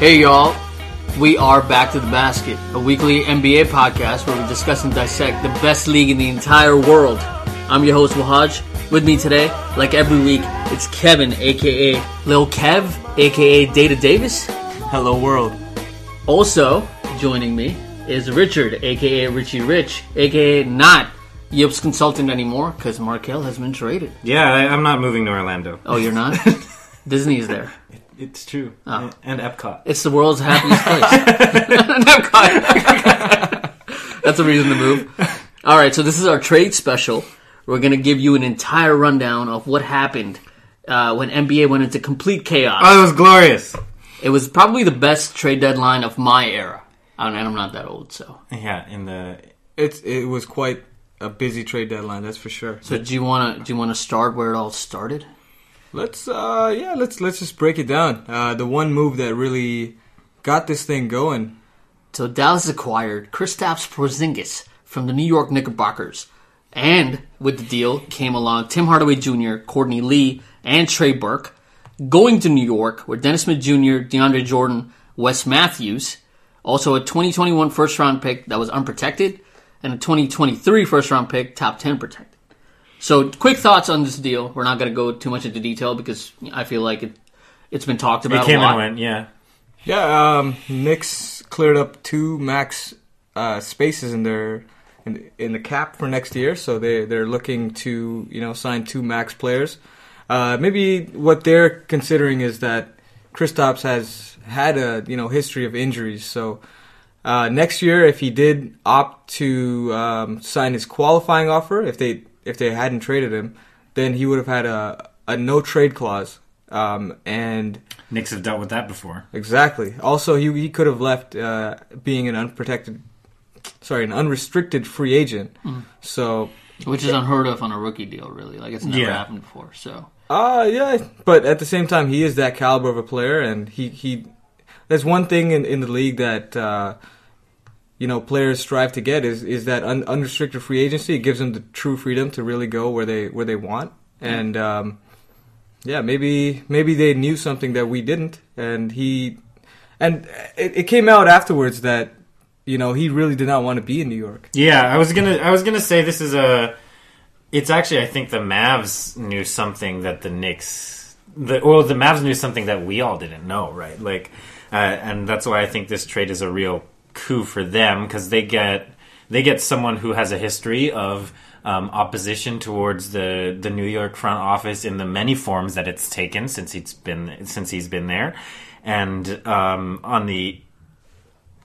Hey y'all, we are back to the basket, a weekly NBA podcast where we discuss and dissect the best league in the entire world. I'm your host Wahaj. With me today, like every week, it's Kevin, aka Lil Kev, aka Data Davis. Hello world. Also joining me is Richard, aka Richie Rich, aka not Yips consultant anymore because Markelle has been traded. Yeah, I, I'm not moving to Orlando. Oh, you're not? Disney is there. It's true. Oh. And Epcot. It's the world's happiest place. Epcot. That's a reason to move. All right, so this is our trade special. We're going to give you an entire rundown of what happened uh, when NBA went into complete chaos. Oh, it was glorious. It was probably the best trade deadline of my era. And I'm not that old, so. Yeah, in the It's it was quite a busy trade deadline, that's for sure. So do you want to do you want to start where it all started? Let's uh yeah, let's let's just break it down. Uh the one move that really got this thing going. So Dallas acquired Kristaps Porzingis from the New York Knickerbockers, and with the deal came along Tim Hardaway Jr., Courtney Lee, and Trey Burke, going to New York where Dennis Smith Jr., DeAndre Jordan, Wes Matthews, also a 2021 first round pick that was unprotected, and a 2023 first round pick top 10 protected. So quick thoughts on this deal. We're not going to go too much into detail because I feel like it, it's been talked about it came a lot. and went. Yeah, Yeah, um Knicks cleared up two max uh spaces in their in, in the cap for next year, so they they're looking to, you know, sign two max players. Uh maybe what they're considering is that Kristaps has had a, you know, history of injuries, so uh, next year, if he did opt to um, sign his qualifying offer, if they if they hadn't traded him, then he would have had a a no trade clause. Um, and Knicks have dealt with that before. exactly, also he he could have left uh, being an unprotected, sorry, an unrestricted free agent. So Which is unheard of on a rookie deal, really. Like it's never Yeah. happened before. So Uh yeah, but at the same time, he is that caliber of a player, and he he. There's one thing in, in the league that uh, you know players strive to get is is that un, unrestricted free agency. It gives them the true freedom to really go where they where they want, and um, yeah, maybe maybe they knew something that we didn't, and he and it, it came out afterwards that you know he really did not want to be in New York. Yeah, I was gonna. I was gonna say this is a. It's actually, I think the Mavs knew something that the Knicks. The well, the Mavs knew something that we all didn't know, right? Like, uh, and that's why I think this trade is a real coup for them because they get they get someone who has a history of um, opposition towards the the New York front office in the many forms that it's taken since he's been since he's been there, and um, on the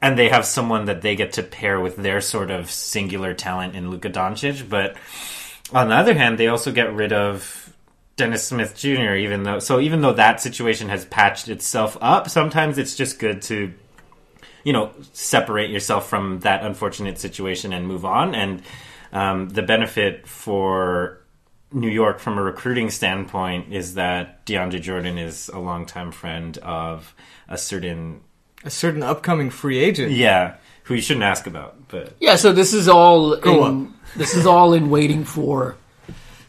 and they have someone that they get to pair with their sort of singular talent in Luka Doncic. But on the other hand, they also get rid of Dennis Smith Jr. Even though, so even though that situation has patched itself up, sometimes it's just good to, you know, separate yourself from that unfortunate situation and move on. And um, the benefit for New York from a recruiting standpoint is that DeAndre Jordan is a longtime friend of a certain A certain upcoming free agent. yeah, who you shouldn't ask about, but yeah, so this is all Go in, this is all in waiting for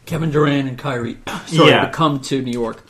Kevin Durant and Kyrie sorry, Yeah. to come to New York.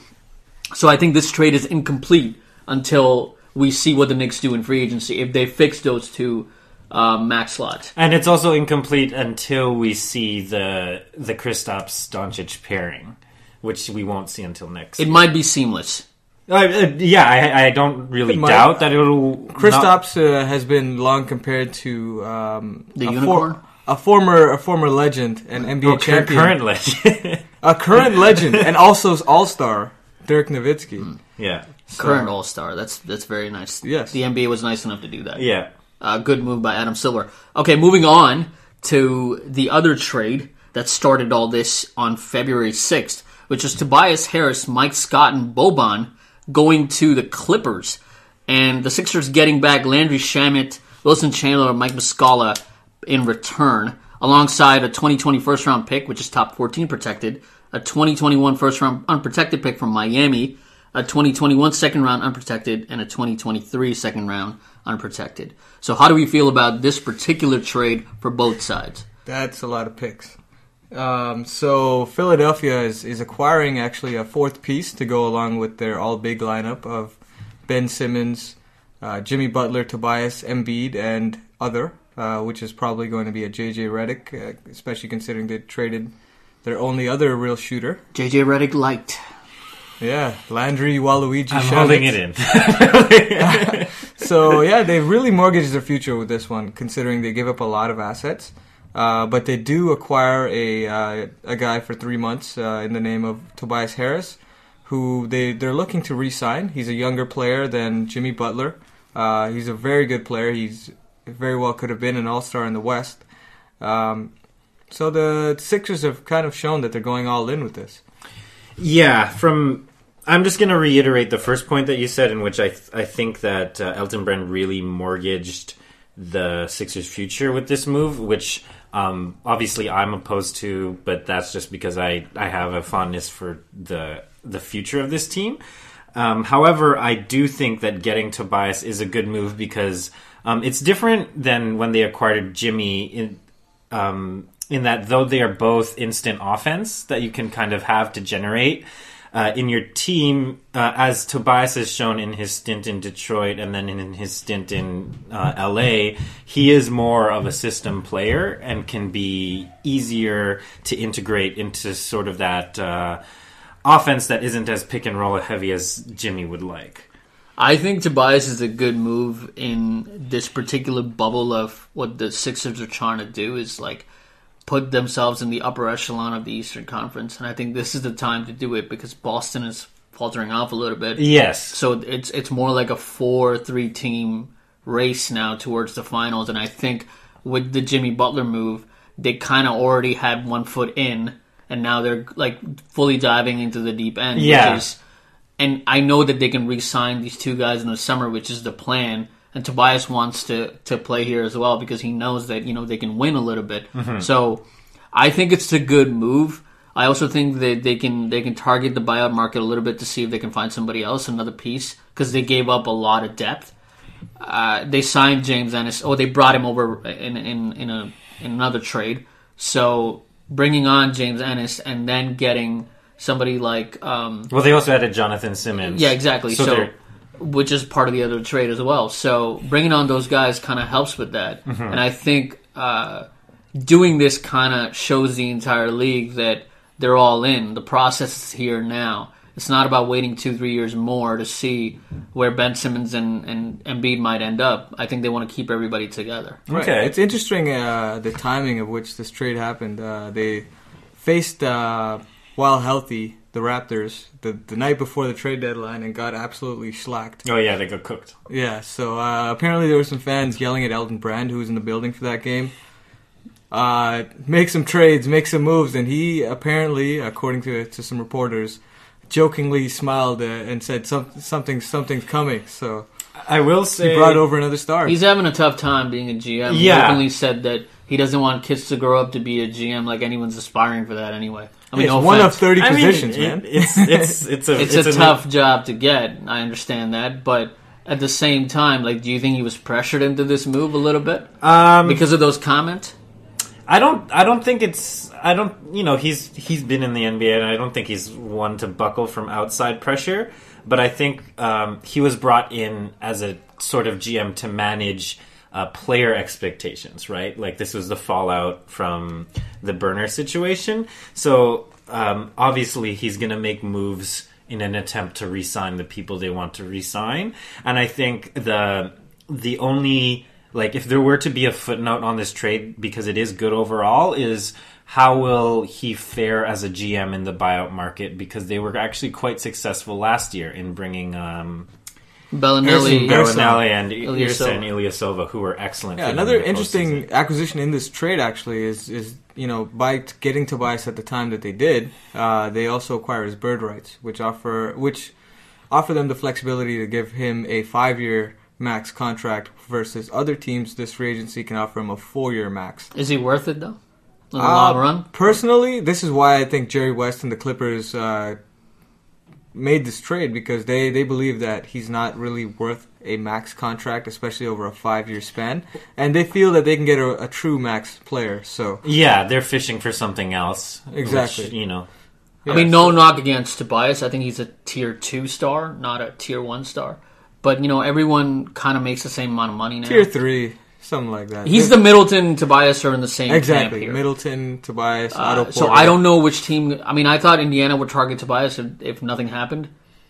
So I think this trade is incomplete until we see what the Knicks do in free agency if they fix those two uh, max slots. and it's also incomplete until we see the the Kristaps Doncic pairing, which we won't see until next. It might be seamless. Uh, uh, yeah, I, I don't really might- doubt that it'll. not- Kristaps uh, has been long compared to um, The a unicorn? a former a former legend, an NBA oh, champion, current legend. a current legend, and also All Star Dirk Nowitzki. yeah, Current All Star. That's that's very nice. Yes. the NBA was nice enough to do that. yeah. Uh, good move by Adam Silver. Okay, moving on to the other trade that started all this on February 6th, which is Tobias Harris, Mike Scott, and Boban going to the Clippers. And the Sixers getting back Landry Shamet, Wilson Chandler, and Mike Muscala in return, alongside a 2020 first round pick, which is top 14 protected, a 2021 first round unprotected pick from Miami, a 2021 second round unprotected, and a 2023 second round unprotected. So, how do we feel about this particular trade for both sides? That's a lot of picks. Um, so Philadelphia is, is acquiring actually a fourth piece to go along with their all big lineup of Ben Simmons, uh, Jimmy Butler, Tobias, Embiid, and other, uh, which is probably going to be a JJ Redick, uh, especially considering they traded their only other real shooter. JJ Redick liked. Yeah, Landry Waluigi. I'm Shamet. holding it in. so yeah, they really mortgaged their future with this one, considering they give up a lot of assets. Uh, but they do acquire a uh, a guy for three months uh, in the name of Tobias Harris, who they they're looking to re-sign. He's a younger player than Jimmy Butler. Uh, he's a very good player. He's very well could have been an All Star in the West. Um, so the Sixers have kind of shown that they're going all in with this. Yeah, from I'm just going to reiterate the first point that you said, in which I th- I think that uh, Elton Brand really mortgaged the Sixers' future with this move, which um, obviously I'm opposed to, but that's just because I I have a fondness for the the future of this team. Um, however, I do think that getting Tobias is a good move because um, it's different than when they acquired Jimmy in um, in that though they are both instant offense that you can kind of have to generate uh, in your team, uh, as Tobias has shown in his stint in Detroit and then in his stint in uh, LA, he is more of a system player and can be easier to integrate into sort of that uh, offense that isn't as pick and roll heavy as Jimmy would like. I think Tobias is a good move in this particular bubble of what the Sixers are trying to do is like put themselves in the upper echelon of the Eastern Conference, and I think this is the time to do it because Boston is faltering off a little bit. Yes. So it's it's more like a four three team race now towards the finals, and I think with the Jimmy Butler move, they kind of already had one foot in, and now they're like fully diving into the deep end. Yeah. Is, and I know that they can re-sign these two guys in the summer, which is the plan. And Tobias wants to to play here as well because he knows that you know they can win a little bit. So I think it's a good move. I also think that they can they can target the buyout market a little bit to see if they can find somebody else, another piece, because they gave up a lot of depth. Uh, they signed James Ennis. Oh, they brought him over in in in a in another trade. So bringing on James Ennis and then getting somebody like um, Well, they also added Jonathan Simmons. yeah, exactly. So So, which is part of the other trade as well. So bringing on those guys kind of helps with that, Mm-hmm. and I think uh, doing this kind of shows the entire league that they're all in. The process is here now. It's not about waiting two, three years more to see where Ben Simmons and, and Embiid might end up. I think they want to keep everybody together. Okay. It's interesting uh, the timing of which this trade happened. Uh, they faced, uh, while healthy, the Raptors the, the night before the trade deadline and got absolutely slacked. Oh yeah, they got cooked. Yeah, so uh, apparently there were some fans yelling at Elton Brand, who was in the building for that game. Uh, make some trades, make some moves, and he apparently, according to to some reporters, jokingly smiled uh, and said some, something something's coming. So I will say he brought over another star. He's having a tough time being a GM. He Yeah. openly said that he doesn't want kids to grow up to be a GM like anyone's aspiring for that anyway. I mean, it's no one of offense. thirty I mean, positions, it- man. It's it's it's a it's, a tough job to get. I understand that, but at the same time, like, do you think he was pressured into this move a little bit Um, because of those comments? I don't. I don't think it's. I don't. You know, he's he's been in the NBA, and I don't think he's one to buckle from outside pressure. But I think um, he was brought in as a sort of GM to manage uh, player expectations, right? Like this was the fallout from the burner situation. So um, obviously, he's going to make moves in an attempt to re-sign the people they want to re-sign. And I think the the only like if there were to be a footnote on this trade because it is good overall is how will he fare as a GM in the buyout market because they were actually quite successful last year in bringing um, Belinelli, Harrison. Belinelli and Ilyasova. Irsa and Ilyasova who were excellent. Yeah, another in the interesting postseason. acquisition in this trade actually is is you know by getting Tobias at the time that they did, uh, they also acquire his bird rights, which offer which offer them the flexibility to give him a five year max contract versus other teams this free agency can offer him a four year max. is he worth it though? In the Uh, long run, Personally, this is why I think Jerry West and the Clippers uh, made this trade because they, they believe that he's not really worth a max contract, especially over a five year span, and they feel that they can get a, a true max player. So Yeah, they're fishing for something else. Exactly. which, you know. yeah, I mean, no knock against Tobias. I think he's a tier two star, not a tier one star. but you know everyone kind of makes the same amount of money now. Tier three, something like that. He's the Middleton, Tobias are in the same camp exactly here. Middleton, Tobias, Uh, so I don't know which team. I mean, I thought Indiana would target Tobias if, if nothing happened.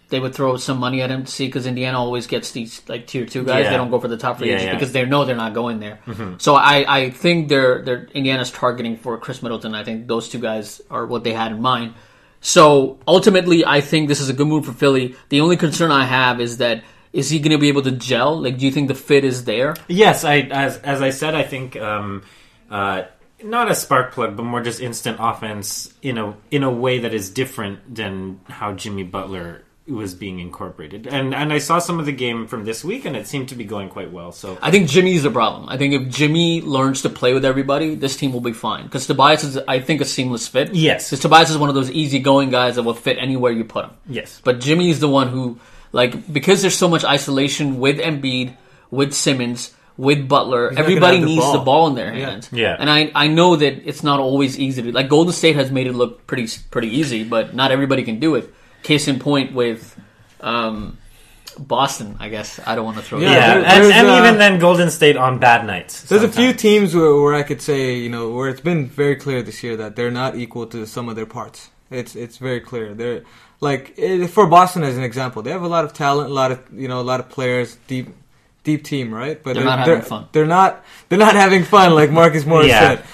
They would throw some money at him to see because Indiana always gets these like tier two guys. Yeah. They don't go for the top free Yeah, agents yeah. Mm-hmm. because they know they're not going there. So I, I think they're they're Indiana's targeting for Khris Middleton. I think those two guys are what they had in mind. So ultimately, I think this is a good move for Philly. The only concern I have is that is he going to be able to gel? Like, do you think the fit is there? Yes, I as as I said, I think um, uh, not a spark plug, but more just instant offense in a in a way that is different than how Jimmy Butler was being incorporated. And and I saw some of the game from this week, and it seemed to be going quite well. So I think Jimmy's the problem. I think if Jimmy learns to play with everybody, this team will be fine. Because Tobias is, I think, a seamless fit. Yes. Because Tobias is one of those easygoing guys that will fit anywhere you put him. yes, But Jimmy is the one who, like, because there's so much isolation with Embiid, with Simmons, with Butler, not gonna everybody the needs ball. the ball in their Yeah. hands. Yeah. And I, I know that it's not always easy to, like, Golden State has made it look pretty, pretty easy, but not everybody can do it. Case in point with, um, Boston, I guess. I don't want to throw Yeah, that yeah, there- and, and uh, even then, Golden State on bad nights. There's a few teams where, where I could say, you know, where it's been very clear this year that they're not equal to some of their parts. It's it's very clear. They're like eh, for Boston as an example, they have a lot of talent, a lot of you know, a lot of players, deep deep team, right? But They're not having fun. They're not they're not having fun like Marcus Morris Yeah. said.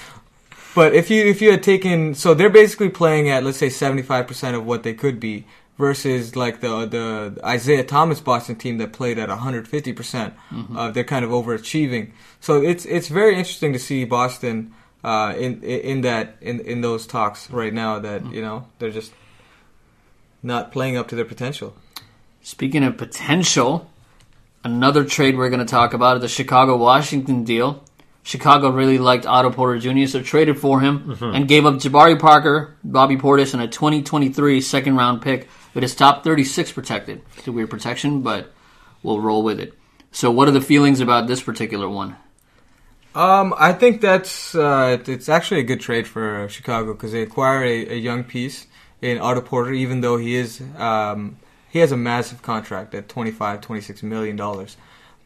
But if you if you had taken so they're basically playing at let's say seventy five percent of what they could be versus like the the Isaiah Thomas Boston team that played at one hundred fifty percent. Uh, they're kind of overachieving. So it's it's very interesting to see Boston uh, in in in that in in those talks right now that you know they're just not playing up to their potential. Speaking of potential, another trade we're going to talk about is the Chicago Washington deal. Chicago really liked Otto Porter Jr., so traded for him and gave up Jabari Parker, Bobby Portis, and a 2023 second round pick with his top 36 protected. It's a weird protection, but we'll roll with it. So, what are the feelings about this particular one? Um, I think that's uh, it's actually a good trade for Chicago because they acquire a, a young piece in Otto Porter, even though he is um, he has a massive contract at 25, 26 million dollars.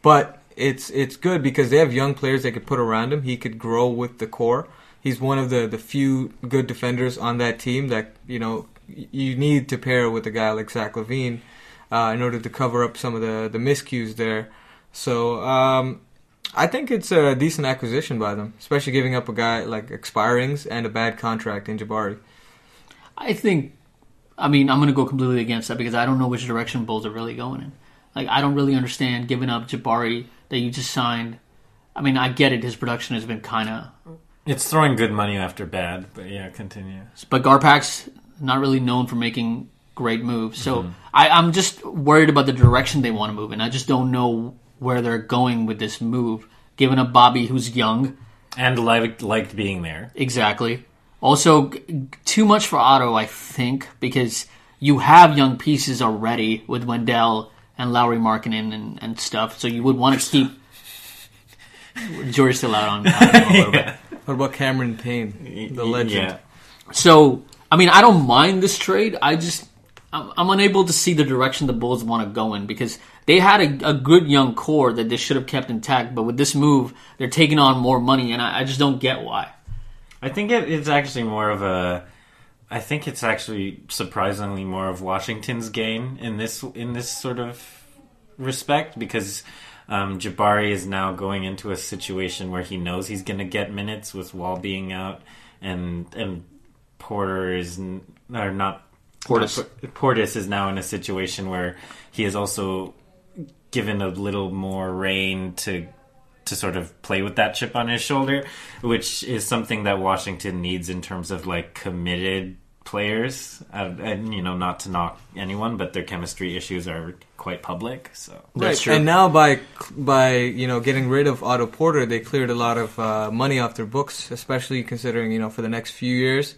But it's it's good because they have young players they could put around him. He could grow with the core. He's one of the, the few good defenders on that team that you know you need to pair with a guy like Zach LaVine uh, in order to cover up some of the the miscues there. So um, I think it's a decent acquisition by them, especially giving up a guy like expirings and a bad contract in Jabari. I think, I mean, I'm going to go completely against that because I don't know which direction Bulls are really going in. Like, I don't really understand giving up Jabari that you just signed. I mean, I get it. His production has been kind of, It's throwing good money after bad, but yeah, continue. but Garpax not really known for making great moves. So mm-hmm. I, I'm just worried about the direction they want to move in. I just don't know where they're going with this move. Giving up Bobby, who's young, And liked liked being there. Exactly. Also, too much for Otto, I think, because you have young pieces already with Wendell and Lauri Markkanen and, and stuff. So you would want to keep. Jory's still out on, on a little bit. What about Cameron Payne, the legend? Yeah. So, I mean, I don't mind this trade. I just, I'm, I'm unable to see the direction the Bulls want to go in because they had a, a good young core that they should have kept intact. But with this move, they're taking on more money, and I, I just don't get why. I think it, it's actually more of a. I think it's actually surprisingly more of Washington's gain in this in this sort of respect because um, Jabari is now going into a situation where he knows he's going to get minutes with Wall being out, and and Porter is n- or not Portis. Portis is now in a situation where he is also given a little more reign to to sort of play with that chip on his shoulder, which is something that Washington needs in terms of like committed players. Uh, and you know, not to knock anyone, but their chemistry issues are quite public. So That's Right. true. And now by by you know getting rid of Otto Porter, they cleared a lot of uh, money off their books, especially considering you know for the next few years,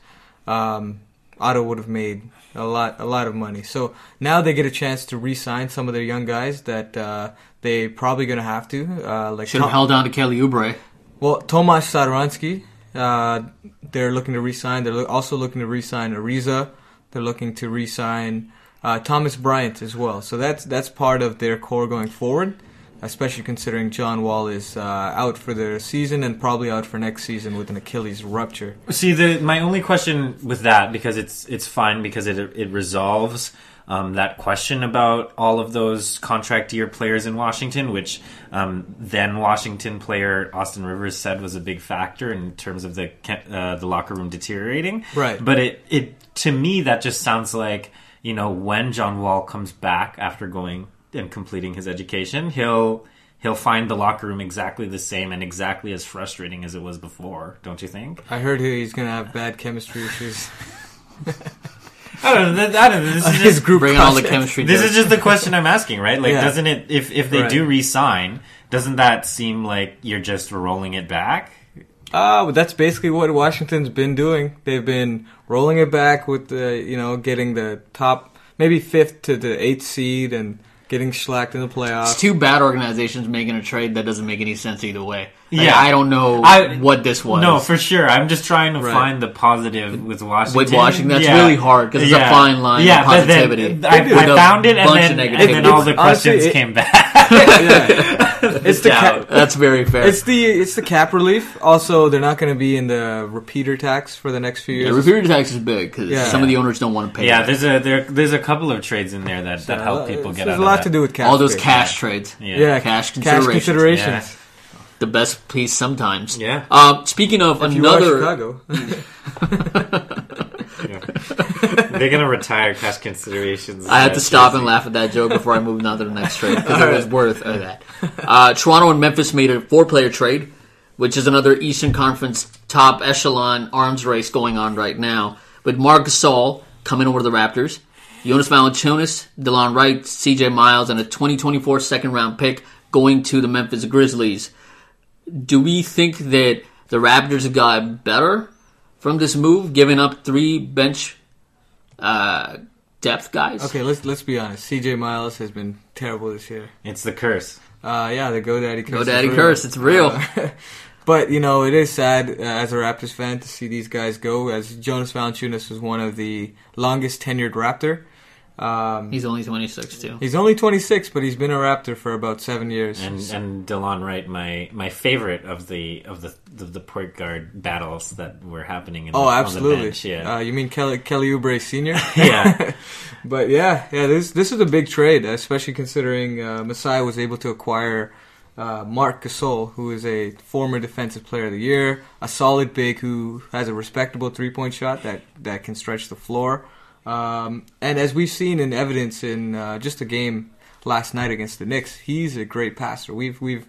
um, Otto would have made a lot a lot of money. So now they get a chance to re-sign some of their young guys that uh, they probably going to have to, uh, like Should have Tom- held on to Kelly Oubre. well, Tomas Satoransky, uh, they're looking to re-sign. They're lo- also looking to re-sign Ariza. They're looking to re-sign uh, Thomas Bryant as well. So that's that's part of their core going forward, especially considering John Wall is uh, out for the season and probably out for next season with an Achilles rupture. See, the my only question with that because it's it's fine because it it resolves um, that question about all of those contract year players in Washington, which um, then Washington player Austin Rivers said was a big factor in terms of the uh, the locker room deteriorating. Right. But it it to me that just sounds like you know when John Wall comes back after going and completing his education, he'll he'll find the locker room exactly the same and exactly as frustrating as it was before. Don't you think? I heard he's going to have bad chemistry issues. I don't know. I don't know. This is His just, group Bring on all the chemistry. this jokes. is just the question I'm asking, right? Like, Yeah. doesn't it? If if they Right. do re-sign, doesn't that seem like you're just rolling it back? Ah, but that's basically what Washington's been doing. They've been rolling it back with the, you know, getting the top, maybe fifth to the eighth seed and getting slacked in the It's playoffs. two bad organizations making a trade that doesn't make any sense either way. Like, Yeah. I don't know I- what this was. No, for sure. I'm just trying to Right. find the positive with Washington. with Washington, that's Yeah. really hard because it's Yeah. a fine line Yeah, of but then positivity. I, With I a found it, and then, and then all the Honestly, questions it- came back. Yeah. it's the cap, That's very fair. it's the it's the cap relief. Also, they're not going to be in the repeater tax for the next few yeah, years. repeater tax is big because Yeah. some of the owners don't want to pay. yeah, that. there's a there, there's a couple of trades in there that, that Uh, help people get There's out a of lot that. to do with cap all those space. cash trades. Yeah. Yeah, Cash cash considerations. considerations. The best piece sometimes. Yeah. Um, speaking of If you are another, Chicago, They're gonna retire cash considerations. I had to stop and laugh at that joke before I moved on to the next trade because it was worth that. Uh, Toronto and Memphis made a four-player trade, which is another Eastern Conference top echelon arms race going on right now. With Marc Gasol coming over to the Raptors, Jonas Valanciunas, Delon Wright, C.J. Miles, and a 2024 second-round pick going to the Memphis Grizzlies. Do we think that the Raptors got better from this move, giving up three bench uh, depth guys? okay, let's let's be honest. C.J. Miles has been terrible this year. It's the curse. Uh, yeah, the GoDaddy curse. is GoDaddy curse, it's real. Uh, but you know, it is sad uh, as a Raptors fan to see these guys go. As Jonas Valanciunas was one of the longest tenured Raptor. Um, He's only 26 too. he's only 26, but he's been a Raptor for about seven years. And and Delon Wright, my my favorite of the of the the, the point guard battles that were happening. In oh, the, On the absolutely. bench. Yeah. Uh, you mean Kelly Kelly Oubre Senior? yeah. But yeah, yeah, this this is a big trade, especially considering uh, Masai was able to acquire uh, Marc Gasol, who is a former Defensive Player of the Year, a solid big who has a respectable three point shot that that can stretch the floor. Um, and as we've seen in evidence in uh, just a game last night against the Knicks, he's a great passer. We've we've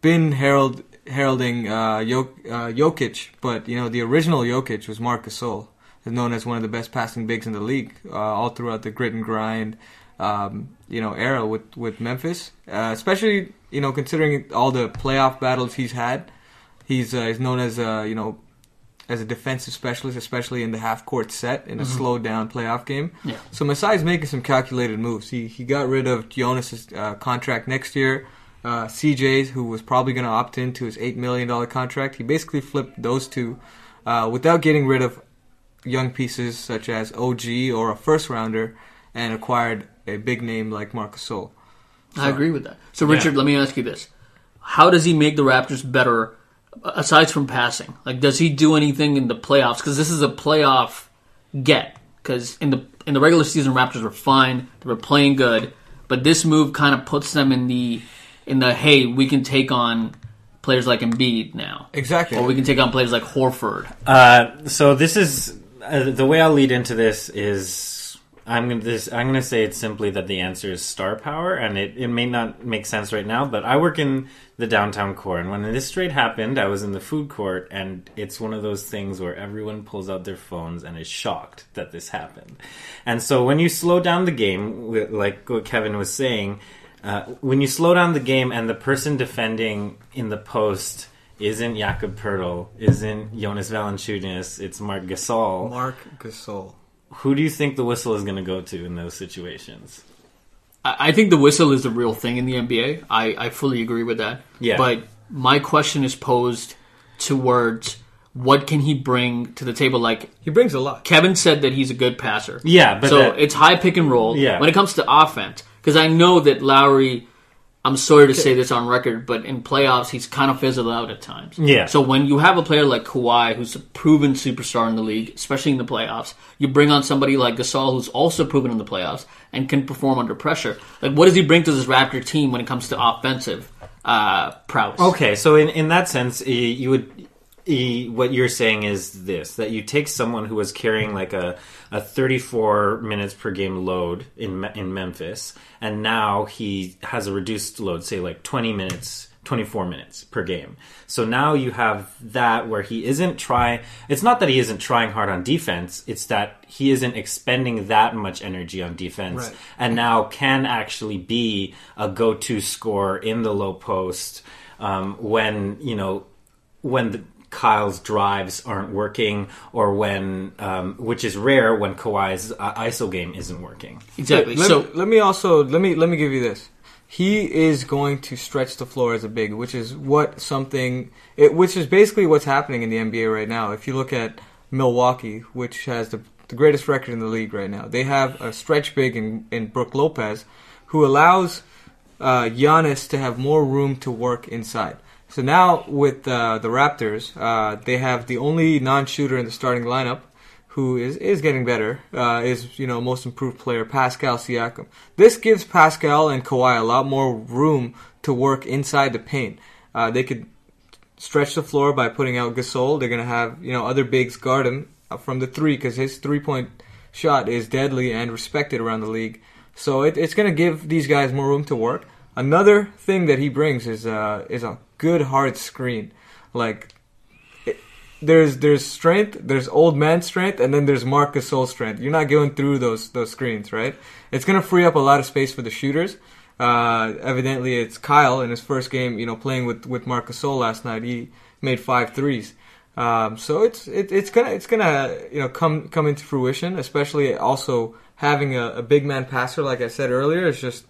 been herald heralding uh, Jok- uh, Jokic, but you know the original Jokic was Marc Gasol, known as one of the best passing bigs in the league, uh, all throughout the grit and grind, um, you know, era with with Memphis. Uh, especially you know considering all the playoff battles he's had, he's uh, he's known as uh, you know as a defensive specialist, especially in the half court set in a slowed down playoff game. Yeah. So Masai's making some calculated moves. He he got rid of Jonas' uh, contract next year. Uh, CJ's, who was probably going to opt into his eight million dollar contract, he basically flipped those two uh, without getting rid of young pieces such as OG or a first rounder, and acquired a big name like Marcus Gasol. I agree with that. So, Richard, let me ask you this: How does he make the Raptors better, aside from passing? Like, does he do anything in the playoffs? Because this is a playoff get. Because in the in the regular season, Raptors were fine; they were playing good. But this move kind of puts them in the in the hey, we can take on players like Embiid now, Exactly. or we can take on players like Horford. Uh, so this is uh, the way I'll lead into this is I'm gonna this I'm gonna say it's simply that the answer is star power, and it, it may not make sense right now, but I work in the downtown core, and when this trade happened, I was in the food court, and it's one of those things where everyone pulls out their phones and is shocked that this happened, and so when you slow down the game, like what Kevin was saying. Uh, when you slow down the game and the person defending in the post isn't Jakob Poeltl, isn't Jonas Valanciunas, it's Marc Gasol. Marc Gasol. Who do you think the whistle is going to go to in those situations? I I think the whistle is the real thing in the NBA. I, I fully agree with that. Yeah. But my question is posed towards what can he bring to the table? Like He brings a lot. Kevin said that he's a good passer. Yeah, but so that- it's high pick and roll. Yeah. When it comes to offense, because I know that Lowry. I'm sorry to say this on record, but in playoffs he's kind of fizzled out at times. Yeah. So when you have a player like Kawhi, who's a proven superstar in the league, especially in the playoffs, you bring on somebody like Gasol, who's also proven in the playoffs and can perform under pressure. Like, what does he bring to this Raptor team when it comes to offensive uh, prowess? Okay, so in, in that sense, you would what you're saying is this that you take someone who was carrying like a, a 34 minutes per game load in in Memphis, and now he has a reduced load, say like 20 minutes. 24 minutes per game. So now you have that where he isn't trying. It's not that he isn't trying hard on defense, it's that he isn't expending that much energy on defense Right. and now can actually be a go-to scorer in the low post um, when you know when the, Kyle's drives aren't working, or when um, which is rare when Kawhi's uh, ISO game isn't working. Exactly. Let, so me, let me also let me let me give you this. He is going to stretch the floor as a big, which is what something, it, which is basically what's happening in the NBA right now. If you look at Milwaukee, which has the, the greatest record in the league right now, they have a stretch big in, in Brook Lopez, who allows uh, Giannis to have more room to work inside. So now with uh, the Raptors, uh, they have the only non-shooter in the starting lineup who is, is getting better, uh, is you know most improved player Pascal Siakam. This gives Pascal and Kawhi a lot more room to work inside the paint. Uh, they could stretch the floor by putting out Gasol. They're gonna have you know other bigs guard him from the three because his three point shot is deadly and respected around the league. So it, it's gonna give these guys more room to work. Another thing that he brings is uh, is a good hard screen. Like there's there's strength, there's old man strength, and then there's Marcus Gasol strength. You're not going through those those screens, right? It's gonna free up a lot of space for the shooters. Uh, evidently, it's Kyle in his first game, you know, playing with with Marcus Gasol last night. He made five threes. Um, so it's it, it's gonna it's gonna you know come come into fruition, especially also having a, a big man passer, like I said earlier. It's just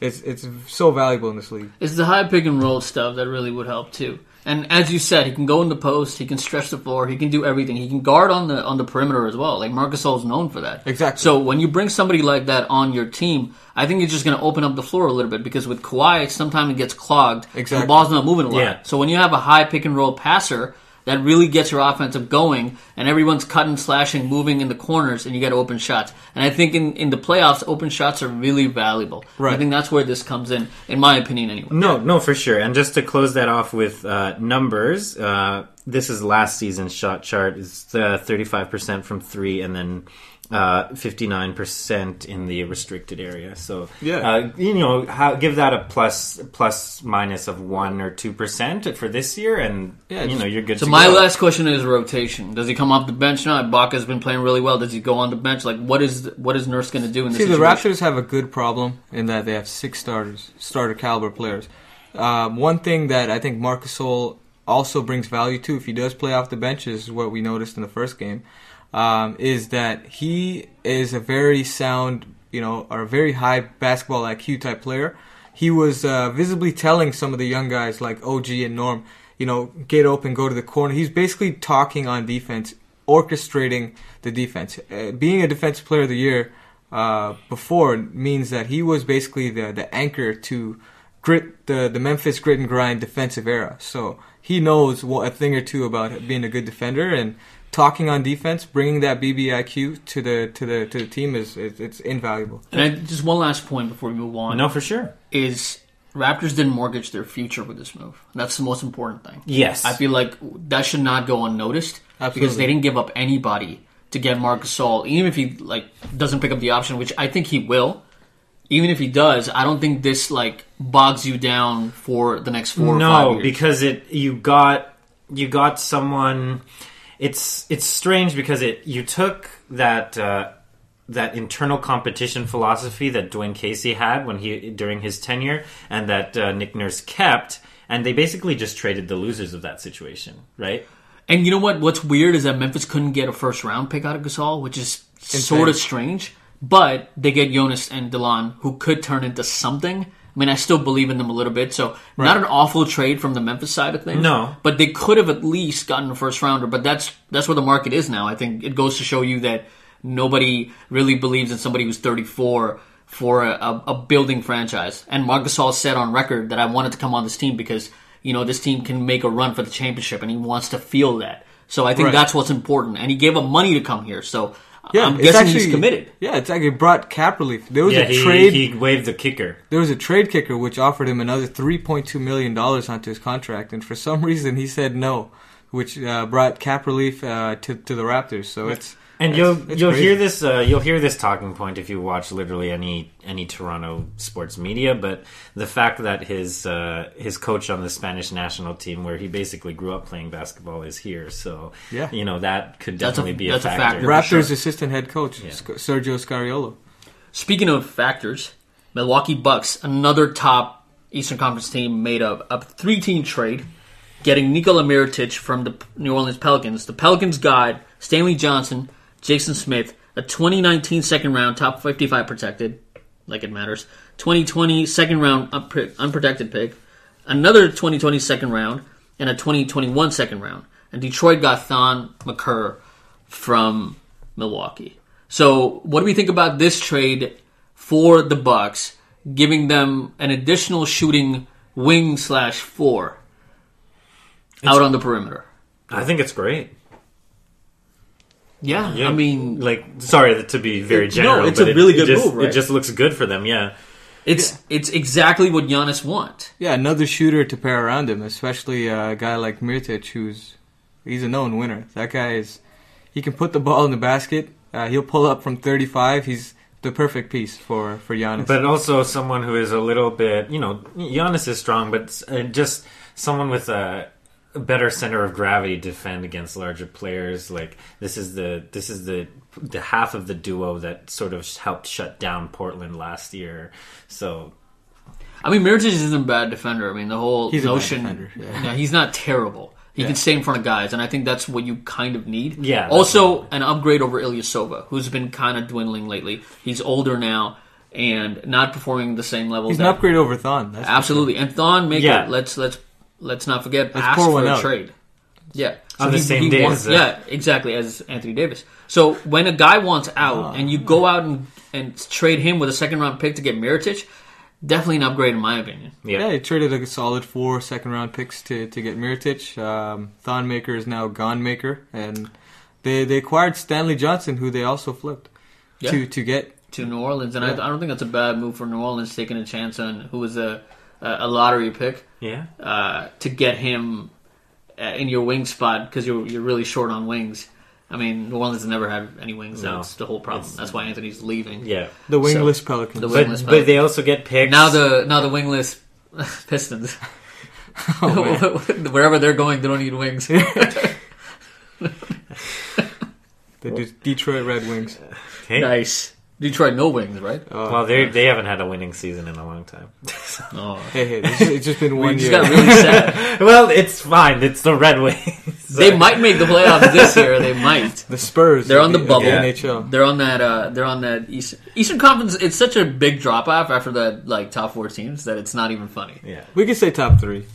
it's it's so valuable in this league. It's the high pick and roll stuff that really would help too. And as you said, he can go in the post, he can stretch the floor, he can do everything. He can guard on the on the perimeter as well. Like Marcus is known for that. Exactly. So when you bring somebody like that on your team, I think you're just going to open up the floor a little bit because with Kawhi, sometimes it gets clogged. Exactly. The ball's not moving a lot. Yeah. So when you have a high pick and roll passer. That really gets your offensive going, and everyone's cutting, slashing, moving in the corners, and you get open shots. And I think in, in the playoffs, open shots are really valuable. Right. I think that's where this comes in, in my opinion, anyway. No, no, for sure. And just to close that off with uh, numbers, uh, this is last season's shot chart. It's uh, 35% from three and then uh, 59% in the restricted area. So, Yeah. uh, you know, how, give that a plus plus minus of 1 or 2% for this year, and, Yeah, you know, you're good So to my go. last question is rotation. Does he come off the bench now? Ibaka's been playing really well. Does he go on the bench? Like, what is what is Nurse going to do in this See, the? Raptors have a good problem in that they have six starters, starter caliber players. Um, one thing that I think Marcus Gasol also brings value to, if he does play off the bench, is what we noticed in the first game, um, is that he is a very sound, you know, or a very high basketball IQ type player. He was uh, visibly telling some of the young guys like OG and Norm, you know, get open, go to the corner. He's basically talking on defense, orchestrating the defense. Uh, being a defensive player of the year uh, before means that he was basically the the anchor to grit the the Memphis grit and grind defensive era. So he knows what, a thing or two about being a good defender and talking on defense, bringing that BBIQ to the to the to the team is, is it's invaluable. and I, just one last point before we move on No, for sure. is Raptors didn't mortgage their future with this move. That's the most important thing. Yes. I feel like that should not go unnoticed because they didn't give up anybody to get Marc Gasol. Even if he like doesn't pick up the option, which I think he will. Even if he does, I don't think this like bogs you down for the next four or no, five years. because it you got you got someone. It's it's strange because it you took that uh, that internal competition philosophy that Dwane Casey had when he during his tenure, and that uh, Nick Nurse kept, and they basically just traded the losers of that situation, right? And you know what? What's weird is that Memphis couldn't get a first round pick out of Gasol, which is sort of strange. But they get Jonas and Delon, who could turn into something. I mean, I still believe in them a little bit. So not an awful trade from the Memphis side of things. No. but they could have at least gotten a first rounder. But that's that's where the market is now. I think it goes to show you that nobody really believes in somebody who's 34 for a, a, a building franchise. And Marc Gasol said on record that I wanted to come on this team because you know this team can make a run for the championship, and he wants to feel that. So I think Right. that's what's important. And he gave him money to come here. So Yeah, I'm it's guessing actually, he's committed. Yeah, it's actually brought cap relief. There was Yeah, a he, trade. he waved the kicker. there was a trade kicker which offered him another three point two million dollars onto his contract, and for some reason he said no, which uh, brought cap relief uh, to to the Raptors. So it's And it's- you'll it's you'll crazy. hear this uh, you'll hear this talking point if you watch literally any any Toronto sports media. But the fact that his uh, his coach on the Spanish national team, where he basically grew up playing basketball, is here. So Yeah. you know that could That's a- definitely be that's a a factor. factor. Raptors sure. assistant head coach Sc- Sergio Scariolo. Speaking of factors, Milwaukee Bucks, another top Eastern Conference team, made a, a three-team trade, getting Nikola Mirotic from the New Orleans Pelicans. The Pelicans got Stanley Johnson, Jason Smith, a 2019 second round, top 55 protected, like it matters, 2020 second round unprotected pick, another 2020 second round, and a 2021 second round. And Detroit got Thon Maker from Milwaukee. So, what do we think about this trade for the Bucks, giving them an additional shooting wing slash four out on the perimeter? I think it's great. Yeah, Yeah, I mean, like sorry to be very general. no, it's but a it- really it good just, move, right? It just looks good for them. Yeah. it's it's exactly what Giannis wants. Yeah, another shooter to pair around him, especially uh, a guy like Mirotic, who's he's a known winner. That guy is he can put the ball in the basket. Uh, he'll pull up from 35. He's the perfect piece for for Giannis. But also someone who is a little bit, you know, Giannis is strong, but uh, just someone with a, a better center of gravity to defend against larger players. Like this is the this is the the half of the duo that sort of helped shut down Portland last year. So I mean, Mirotic isn't a bad defender. I mean, the whole He's notion. defender, yeah. No, he's not terrible. He Yeah. can stay in front of guys, and I think that's what you kind of need. Yeah, Also, an upgrade over Ilyasova, who's been kind of dwindling lately. He's older now and not performing the same level. he's that, an upgrade over Thon. That's for Absolutely, and Thon make Yeah. Let's let's let's not forget. Let's asked for a out. trade. Yeah, On the same day wants- as, uh, yeah, exactly as Anthony Davis. So when a guy wants out Ah. and you go out and and trade him with a second round pick to get Mirotic, definitely an upgrade in my opinion. Yeah, yeah, he traded a solid four second round picks to, to get Mirotic. Um, Thon Maker is now Gone Maker, and they they acquired Stanley Johnson, who they also flipped Yeah. to to get. to New Orleans, and Yeah. I, I don't think that's a bad move for New Orleans taking a chance on who was a a a lottery pick yeah. uh, to get him uh, in your wing spot because you're you're really short on wings. I mean, New Orleans has never had any wings. No. That's the whole problem. It's- That's why Anthony's leaving. Yeah. The wingless Pelicans. the But, Wingless but Pelicans. they also get picks. Now the now the wingless Pistons. Oh, Wherever they're going, they don't need wings. the De- Detroit Red Wings. Hey, nice. Detroit no wings, right? Oh, Well, they they haven't had a winning season in a long time. Oh. hey, hey, it's, it's just been one We one just year. got really sad. well, it's fine. It's the Red Wings. They might make the playoffs this year. They might. the Spurs. They're on the of bubble. NHL. They're on that. Uh, they're on that Eastern, Eastern Conference. It's such a big drop off after that like top four teams that it's not even funny. Yeah. We could say top three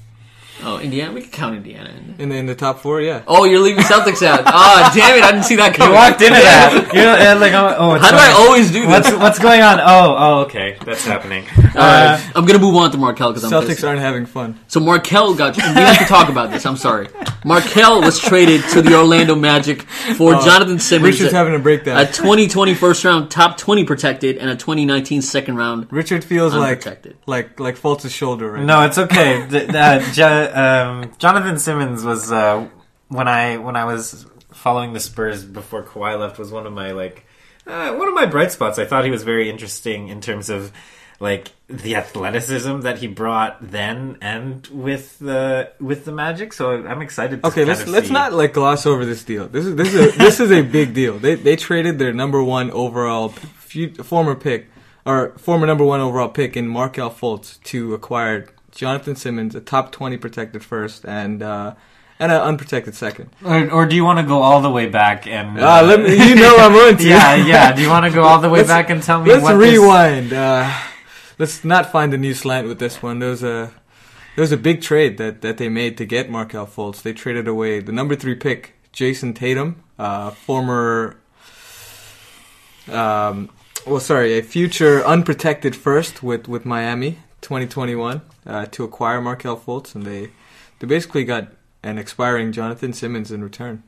Oh, Indiana. We can count Indiana. in. in the in the top four. Yeah. Oh, you're leaving Celtics out. Oh, damn it! I didn't see that coming. You walked into that. You know, and like, I'm- oh, it's How do I fine. always do What's this? what's going on? Oh, oh, okay, that's happening. All right, I'm gonna move on to Markelle because I'm Celtics pissed. aren't having fun. So Markelle got. We have to talk about this. I'm sorry. Markelle was traded to the Orlando Magic for Jonathan Simmons, Richard's a, having a breakdown. a 2020 first round top 20 protected and a 2019 second round. Richard feels like Unprotected. like like Fultz's shoulder right No, it's okay. Th- uh, Jo- um, Jonathan Simmons was uh, when I when I was following the Spurs before Kawhi left was one of my like uh, one of my bright spots. I thought he was very interesting in terms of like the athleticism that he brought then and with the with the Magic. So I'm excited. To Okay, let's let's see- not like gloss over this deal. This is this is a, this is a big deal. They they traded their number one overall former pick or former number one overall pick in Markelle Fultz to acquire Jonathan Simmons, a top twenty protected first and uh, and an unprotected second. Or, or do you want to go all the way back and? uh, let me, you know I'm going to. yeah, yeah. Do you want to go all the way Let's- back and tell me Let's what this- rewind. Uh, let's not find a new slant with this one. There was a there was a big trade that, that they made to get Markelle Fultz. They traded away the number three pick, Jayson Tatum, uh, former, um, well, sorry, a future unprotected first with, with Miami, 2021, uh, to acquire Markelle Fultz, and they they basically got an expiring Jonathan Simmons in return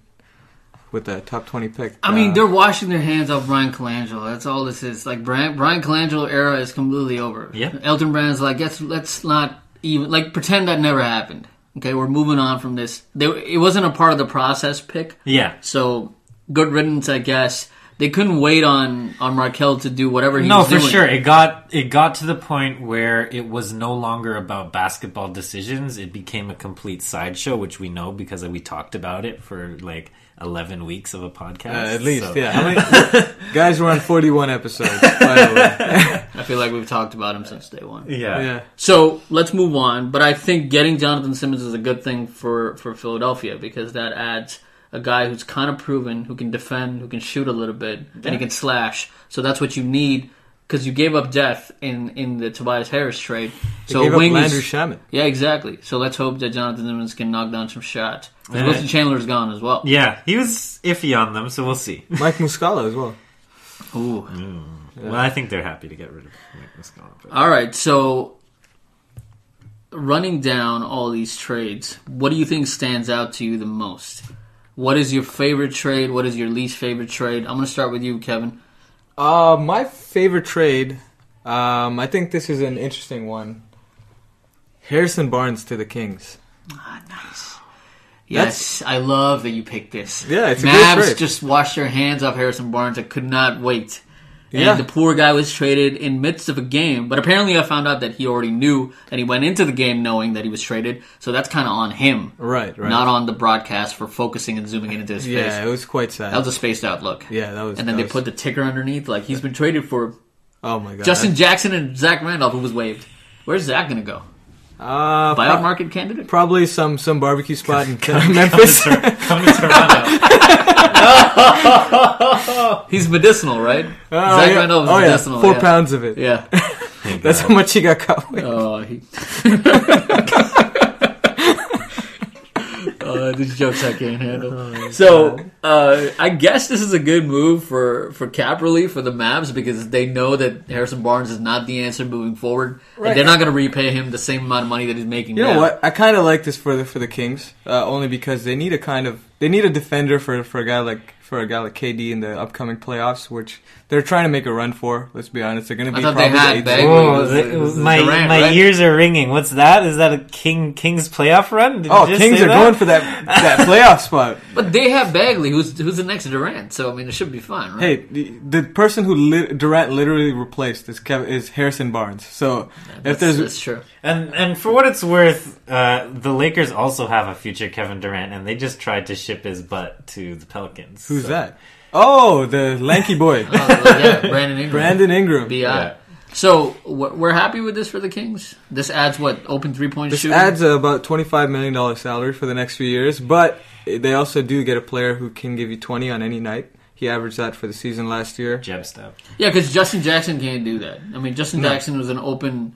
with a top 20 pick. I mean, Uh, they're washing their hands off Bryan Colangelo. That's all this is. Like Bryan, Bryan Colangelo era is completely over. Yeah. Elton Brand's like, let's let's not even like pretend that never happened. Okay, we're moving on from this. They, it wasn't a part of the process pick, Yeah. so good riddance, I guess. They couldn't wait on on Markelle to do whatever he No, was for doing. sure. It got it got to the point where it was no longer about basketball decisions. It became a complete sideshow, which we know because we talked about it for like eleven weeks of a podcast. uh, at least, So- yeah. How many guys were on 41 episodes? By the way. I feel like we've talked about him since day one. yeah, yeah. So let's move on. But I think getting Jonathan Simmons is a good thing for, for Philadelphia because that adds a guy who's kind of proven, who can defend, who can shoot a little bit, and he can slash. So that's what you need because you gave up depth in, in the Tobias Harris trade. They So gave up wing Landry is, Shamet. yeah, exactly. So let's hope that Jonathan Simmons can knock down some shots. 'Cause Yeah. Wilson Chandler's gone as well. Yeah, he was iffy on them, so we'll see. Mike Muscala as well. Ooh. Mm. Well, I think they're happy to get rid of Mike Muscala. but- All right, so running down all these trades, what do you think stands out to you the most? What is your favorite trade? What is your least favorite trade? I'm going to start with you, Kevin. Uh, my favorite trade, um, I think this is an interesting one. Harrison Barnes to the Kings. Ah, nice. Yes, I love that you picked this. Yeah, it's Mavs just washed their hands off Harrison Barnes. I could not wait. And Yeah. the poor guy was traded in midst of a game, but apparently I found out that he already knew that he went into the game knowing that he was traded. So that's kind of on him, Right, right. not on the broadcast for focusing and zooming in into his face. yeah, it was quite sad. That was a spaced out look. yeah, that was. And then they was- put the ticker underneath, like he's been traded for Oh my god. Justin Jackson and Zach Randolph, who was waived. Where's Zach gonna go? Uh, Buyout pro- market candidate? probably some some barbecue spot in Memphis. Come to Toronto. He's medicinal, right? Oh, Zach yeah. Randolph is oh, yeah. medicinal. four yeah. pounds of it. Yeah. That's how much he got caught with. Oh, he. Uh, these jokes I can't handle. so uh, I guess this is a good move for, for cap relief for the Mavs because they know that Harrison Barnes is not the answer moving forward, Right. and they're not going to repay him the same amount of money that he's making. You now. know what? I kind of like this for the for the Kings, uh, only because they need a kind of they need a defender for for a guy like for a guy like KD in the upcoming playoffs, which they're trying to make a run for. Let's be honest, they're going to I be thought they probably had the eighth Bagley. Was- the- my Durant, my right? ears are ringing. What's that? Is that a King King's playoff run? Did you Oh, just Kings say are that? going for that that playoff spot. But they have Bagley, who's who's the next Durant. So I mean, it should be fun, right? Hey, the, the person who li- Durant literally replaced is Kev- is Harrison Barnes. So if that's, there's that's true. And and for what it's worth, uh, the Lakers also have a future Kevin Durant, and they just tried to ship his butt to the Pelicans. who's So- that? Oh, the lanky boy, Oh, yeah, Brandon Ingram. Brandon Ingram. Bi. Yeah. So we're we're happy with this for the Kings. This adds what open three point shooting. This adds about twenty five million dollar salary for the next few years, but they also do get a player who can give you twenty on any night. He averaged that for the season last year. Jeb step. Yeah, because Justin Jackson can't do that. I mean, Justin No. Jackson was an open.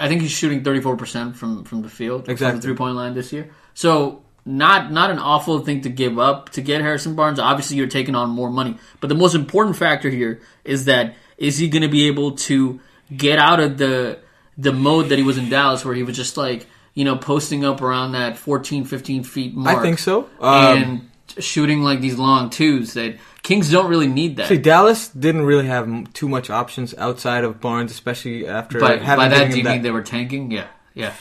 I think he's shooting thirty four percent from from the field, from Exactly. the three point line this year. So not not an awful thing to give up to get Harrison Barnes. Obviously, you're taking on more money, but the most important factor here is that is he going to be able to get out of the the mode that he was in Dallas, where he was just like you know posting up around that 14, 15 feet mark. I think so. Um, and shooting like these long twos that Kings don't really need that. See, Dallas didn't really have too much options outside of Barnes, especially after By, by that, do you him mean they were tanking? Yeah, yeah.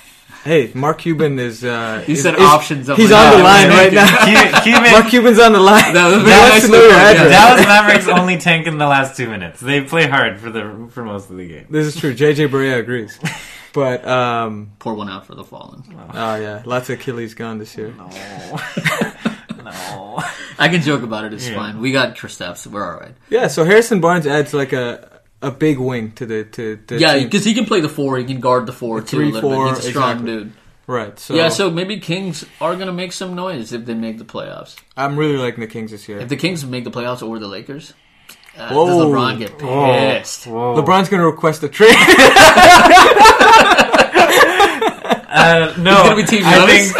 Hey, Mark Cuban is. Uh, You is- said is- options. I'm He's like, on oh, the line right now. Cuban, Mark Cuban's on the line. That was He very nice to know your of him, yeah. Dallas Mavericks only tank in the last two minutes. They play hard for the for most of the game. This is true. JJ Barea agrees. But um, Pour one out for the fallen. oh yeah, lots of Achilles gone this year. No, no. I can joke about it. It's Yeah. fine. We got Kristaps. We're all right. Yeah, so Harrison Barnes adds like a a big wing to the to the Yeah, because he can play the four. He can guard the four too. Three, a little four, bit. He's a strong exactly. dude. right. So yeah, so maybe Kings are gonna make some noise if they make the playoffs. I'm really liking the Kings this year. If the Kings make the playoffs or the Lakers, Uh, Whoa. does LeBron get pissed? Whoa. LeBron's going to request a trade. Uh, no, gonna be Team I think.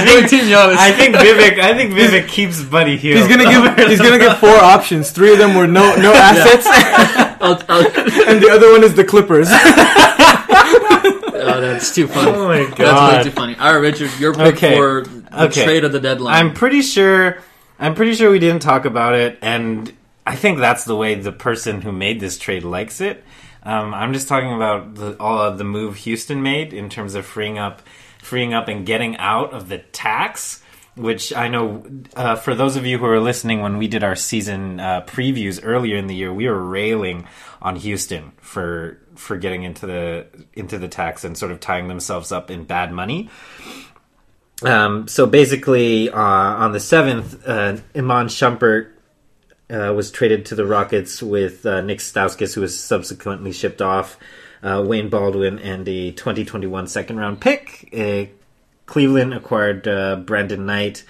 I think Team Giannis. I think Vivek. I think Vivek keeps Buddy here. he's gonna give. He's gonna get four options. Three of them were no no assets, I'll- I'll- and the other one is the Clippers. oh, that's too funny. Oh my god, That's way too funny. All right, Richard, your pick Okay. for the Okay. trade of the deadline. I'm pretty sure. I'm pretty sure we didn't talk about it, and I think that's the way the person who made this trade likes it. Um, I'm just talking about the, all of the move Houston made in terms of freeing up, freeing up, and getting out of the tax. Which I know, uh, for those of you who are listening, when we did our season uh, previews earlier in the year, we were railing on Houston for for getting into the into the tax and sort of tying themselves up in bad money. Um, so basically, uh, on the seventh, uh, Iman Shumpert uh, was traded to the Rockets with uh, Nick Stauskas, who was subsequently shipped off, uh, Wade Baldwin, and a 2021 second round pick. Uh, Cleveland acquired uh, Brandon Knight,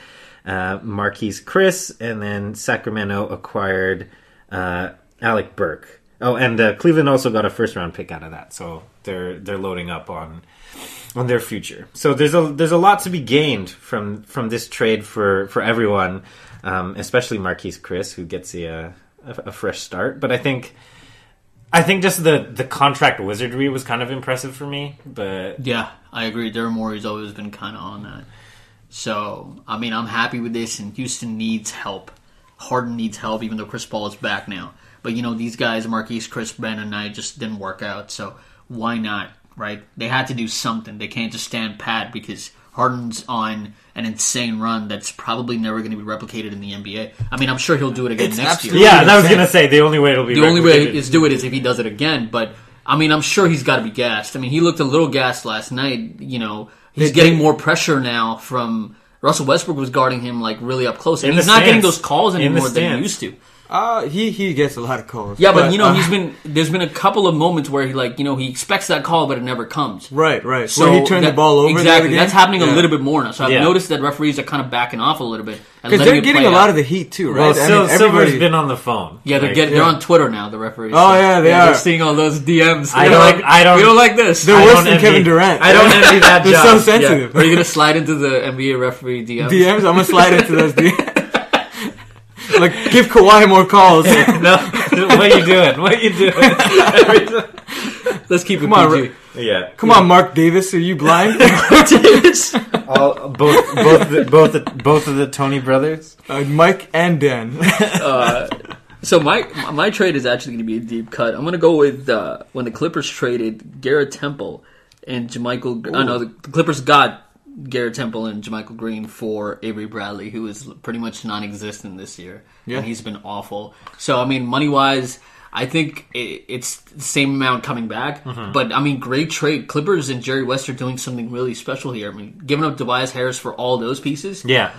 uh, Marquese Chriss, and then Sacramento acquired uh, Alec Burks. Oh, and uh, Cleveland also got a first round pick out of that, so they're they're loading up on on their future. So there's a there's a lot to be gained from from this trade for for everyone, um, especially Marquese Chriss, who gets a, a a fresh start. But I think I think just the the contract wizardry was kind of impressive for me. But Yeah, I agree. Daryl Morey's always been kind of on that. So, I mean, I'm happy with this, and Houston needs help. Harden needs help, even though Chris Paul is back now. But, you know, these guys, Marquise, Chris, Ben, and I just didn't work out. So, why not, right? They had to do something. They can't just stand pat because Harden's on an insane run that's probably never going to be replicated in the NBA. I mean, I'm sure he'll do it again It's next year. absolutely- yeah, I was gonna say the only way it'll be The only way is do it is if he does it again. But I mean, I'm sure he's got to be gassed. I mean, he looked a little gassed last night. You know, he's They- getting they- more pressure now from Russell Westbrook was guarding him like really up close, and In he's the not getting those calls anymore than he used to. Uh, he he gets a lot of calls. Yeah, but, you know, uh, he's been there's been a couple of moments where he like you know he expects that call, but it never comes. right, right. So Where he turned that- the ball over. the other Exactly, that's happening a little bit more now. So I've Yeah. noticed that referees are kind of backing off a little bit because they're getting a lot out. of the heat too, Well, right? Sil- Silver's been on the phone. Yeah, they're Like, getting yeah. they're on Twitter now. The referees. Oh, yeah, they They're are. seeing all those DMs. I don't- like, I don't- We don't like this. They're I worse than envy- Kevin Durant. I don't envy that They're so sensitive. Are you gonna slide into the NBA referee DMs? DMs. I'm gonna slide into those DMs. like give Kawhi more calls. no, what are you doing? What are you doing? Let's keep it Come on, PG. yeah, Come on, Marc Davis, are you blind? all both both the, both the, both of the Tony brothers. uh, Mike and Dan. so my my trade is actually going to be a deep cut. I'm going to go with uh, when the Clippers traded Garrett Temple and JaMychal. Oh no, the Clippers got Garrett Temple and JaMychal Green for Avery Bradley, who is pretty much non-existent this year, Yeah. and he's been awful. So I mean, money wise. I think it, it's the same amount coming back, but I mean, great trade. Clippers and Jerry West are doing something really special here. I mean, giving up Tobias Harris for all those pieces, Yeah,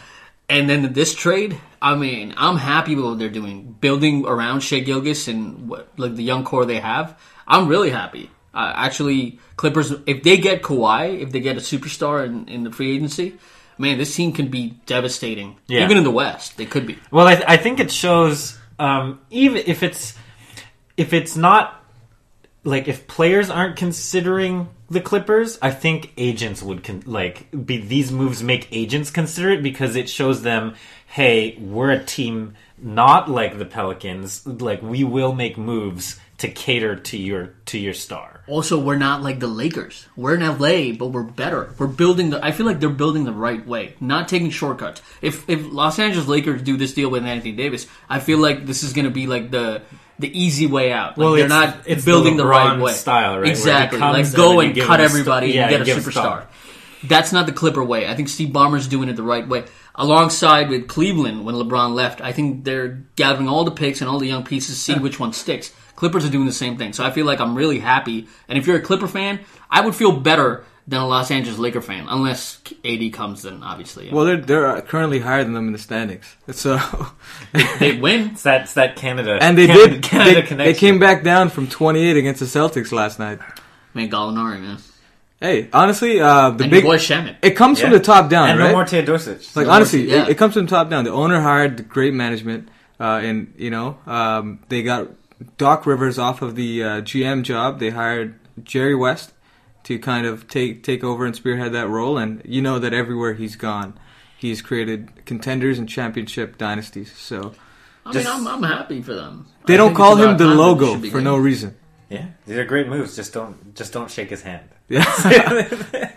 and then this trade, I mean, I'm happy with what they're doing, building around Shai Gilgeous and what, like the young core they have. I'm really happy. Uh, actually, Clippers, if they get Kawhi, if they get a superstar in, in the free agency, man, this team can be devastating. Yeah. Even in the West, they could be. Well, I, I think it shows um, even if it's if it's not like if players aren't considering the Clippers, I think agents would con- like be these moves make agents consider it because it shows them, hey, we're a team not like the Pelicans. Like we will make moves to cater to your to your star. Also, we're not like the Lakers. We're in LA, but we're better. We're building the. I feel like they're building the right way, not taking shortcuts. If if Los Angeles Lakers do this deal with Anthony Davis, I feel like this is going to be like the the easy way out. Like Well, they're it's- not it's building the the, right way. style, right, Exactly. Like go then and, cut a st- everybody yeah, and get a superstar. That's not the Clipper way. I think Steve Ballmer's doing it the right way. Alongside with Cleveland when LeBron left, I think they're gathering all the picks and all the young pieces, see which one sticks. Clippers are doing the same thing. So I feel like I'm really happy. And if you're a Clipper fan, I would feel better than a Los Angeles Laker fan, unless AD comes. Then obviously, yeah. well, they're they're currently higher than them in the standings. So, they win. It's that it's that Canada and they Canada, did. Canada They, connection. they came back down from 28 against the Celtics last night. Man, Gallinari, man, Hey, honestly, uh, the and big your boy Shamet. it comes from the top down, and right? no more Teodosic. Like No, honestly, yeah. it, it comes from top down. The owner hired great management. uh, and you know um, they got Doc Rivers off of the uh, GM job. They hired Jerry West to kind of take take over and spearhead that role. And you know that everywhere he's gone, he's created contenders and championship dynasties. So I Just- mean, I'm, I'm happy for them. they I don't call him the time that it logo for good. no reason. Yeah, these are great moves. Just don't just don't shake his hand. Yeah.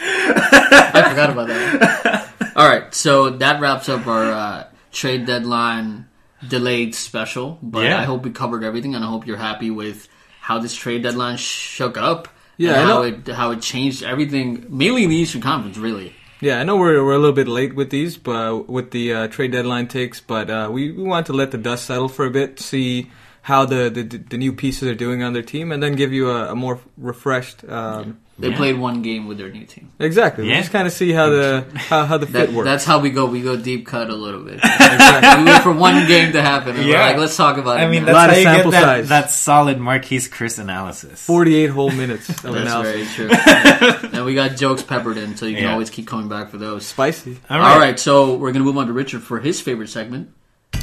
I forgot about that. All right, so that wraps up our uh, trade deadline delayed special. But Yeah. I hope we covered everything, and I hope you're happy with how this trade deadline shook up. Yeah, how it how it changed everything, mainly in the Eastern Conference, really. Yeah, I know we're we're a little bit late with these, but with the uh, trade deadline takes, but uh, we we want to let the dust settle for a bit, see how the the, the new pieces are doing on their team, and then give you a, a more refreshed. Um, They Yeah. played one game with their new team. Exactly, we just kind of see how the how, how the fit That, works. that's how we go. We go deep cut a little bit. we wait for one game to happen, and we're Yeah. like, let's talk about it. I mean, now. that's Lot how of you get sample that, size. that solid Marquese Chriss analysis. Forty-eight whole minutes of That's analysis. very true. and we got jokes peppered in, so you can Yeah. always keep coming back for those. Spicy. All All right, so we're gonna move on to Richard for his favorite segment.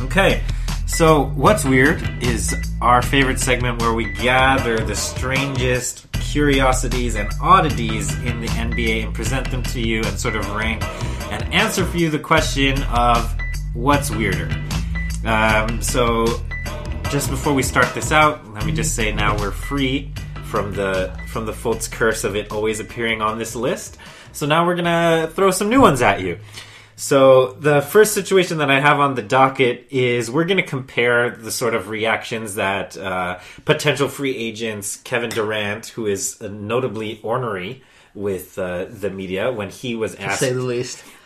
Okay, so what's weird is our favorite segment where we gather the strangest curiosities and oddities in the NBA and present them to you and sort of rank and answer for you the question of what's weirder. Um, so, just before we start this out, let me just say now we're free from the from the Fultz curse of it always appearing on this list. So now we're gonna throw some new ones at you. So the first situation that I have on the docket is we're going to compare the sort of reactions that uh, potential free agents Kevin Durant, who is uh, notably ornery with uh, the media, when he was To asked say the least.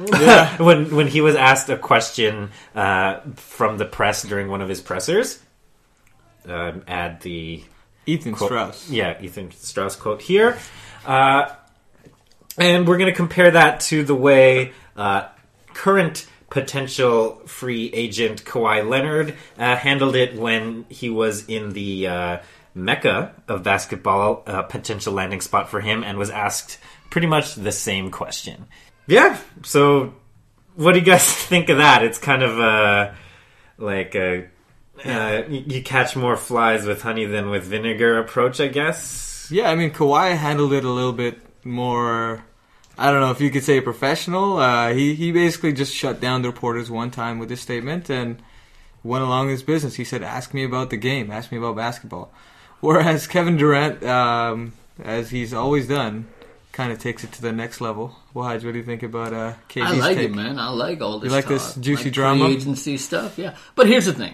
when when he was asked a question uh, from the press during one of his pressers. Um, add the Ethan quote- Strauss. Yeah, Ethan Strauss quote here. Uh, and we're going to compare that to the way uh, current potential free agent Kawhi Leonard uh, handled it when he was in the uh, mecca of basketball, uh, potential landing spot for him, and was asked pretty much the same question. Yeah, so what do you guys think of that? It's kind of uh, like a uh, you you catch more flies with honey than with vinegar approach, I guess. Yeah, I mean Kawhi handled it a little bit more. I don't know if you could say professional. Uh, he he basically just shut down the reporters one time with his statement and went along his business. He said, "Ask me about the game. Ask me about basketball." Whereas Kevin Durant, um, as he's always done, kind of takes it to the next level. Waj, what do you think about uh, KD's I like take? it, man. I like all this. You like talk. this juicy Like drama? agency stuff. Yeah, but here's the thing: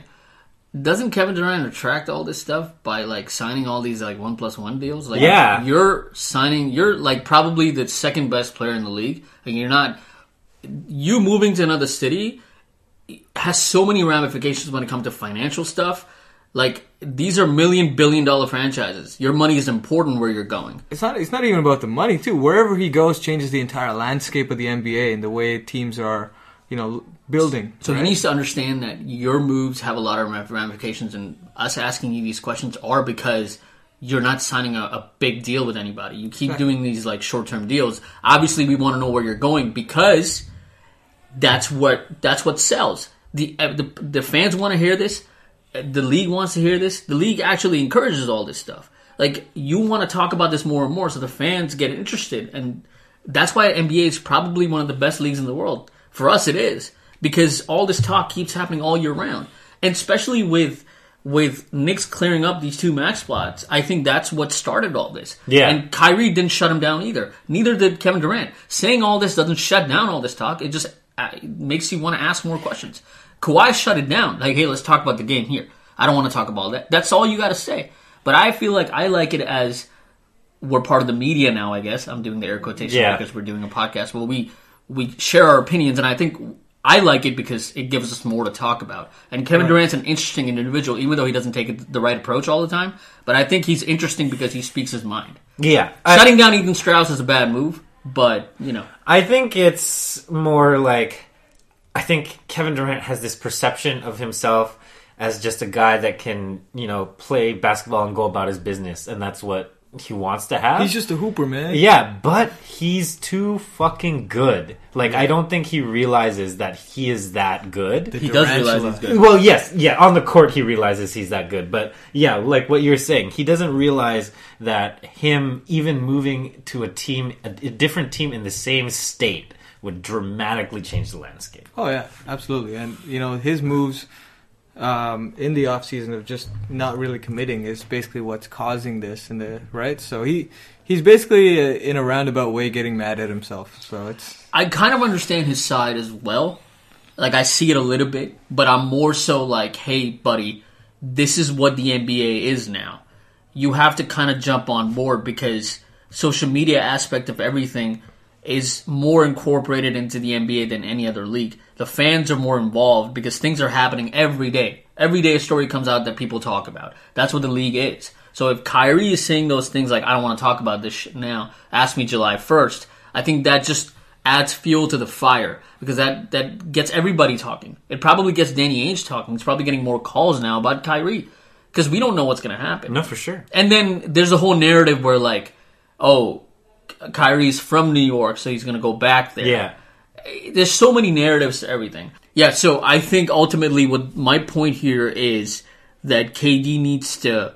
doesn't Kevin Durant attract all this stuff by like signing all these like one plus one deals? Like, Yeah. you're signing. You're like probably the second best player in the league. Like, you're not. You moving to another city has so many ramifications when it comes to financial stuff. Like these are million billion dollar franchises. Your money is important where you're going. It's not. It's not even about the money too. Wherever he goes, changes the entire landscape of the NBA and the way teams are, you know, building. So right? he needs to understand that your moves have a lot of ramifications, and us asking you these questions are because you're not signing a, a big deal with anybody. You keep doing these like short term deals. Obviously, we want to know where you're going because that's what that's what sells. The uh, the, the fans want to hear this. The league wants to hear this. The league actually encourages all this stuff. Like you want to talk about this more and more, so the fans get interested, and that's why NBA is probably one of the best leagues in the world. For us, it is because all this talk keeps happening all year round, and especially with with Knicks clearing up these two max spots. I think that's what started all this. Yeah. and Kyrie didn't shut him down either. Neither did Kevin Durant. Saying all this doesn't shut down all this talk. It just uh, makes you want to ask more questions. Kawhi shut it down. Like, hey, let's talk about the game here. I don't want to talk about that. That's all you got to say. But I feel like I like it as we're part of the media now. I guess I'm doing the air quotation Yeah. because we're doing a podcast. Well, we we share our opinions, and I think I like it because it gives us more to talk about. And Kevin Durant's an interesting individual, even though he doesn't take the right approach all the time. But I think he's interesting because he speaks his mind. Yeah, I, Shutting down Ethan Strauss is a bad move, but you know, I think it's more like I think Kevin Durant has this perception of himself as just a guy that can, you know, play basketball and go about his business, and that's what he wants to have. He's just a hooper, man. Yeah, but he's too fucking good. Like I don't think he realizes that he is that good. The He does realize he's good. Well, yes, yeah, on the court he realizes he's that good, but yeah, like what you're saying, he doesn't realize that him even moving to a team, a, a different team in the same state would dramatically change the landscape. Oh yeah, absolutely. And you know his moves um, in the off season of just not really committing is basically what's causing this. In the right, so he he's basically uh, in a roundabout way getting mad at himself. So it's I kind of understand his side as well. Like I see it a little bit, but I'm more so like, hey, buddy, this is what the NBA is now. You have to kind of jump on board because social media aspect of everything is more incorporated into the NBA than any other league. The fans are more involved because things are happening every day. Every day a story comes out that people talk about. That's what the league is. So if Kyrie is saying those things like, I don't want to talk about this shit now, ask me July 1st, I think that just adds fuel to the fire because that, that gets everybody talking. It probably gets Danny Ainge talking. It's probably getting more calls now about Kyrie because we don't know what's going to happen. No, for sure. And then there's a whole narrative where like, oh, Kyrie's from New York, so he's going to go back there. Yeah. There's so many narratives to everything. Yeah, so I think ultimately what my point here is that KD needs to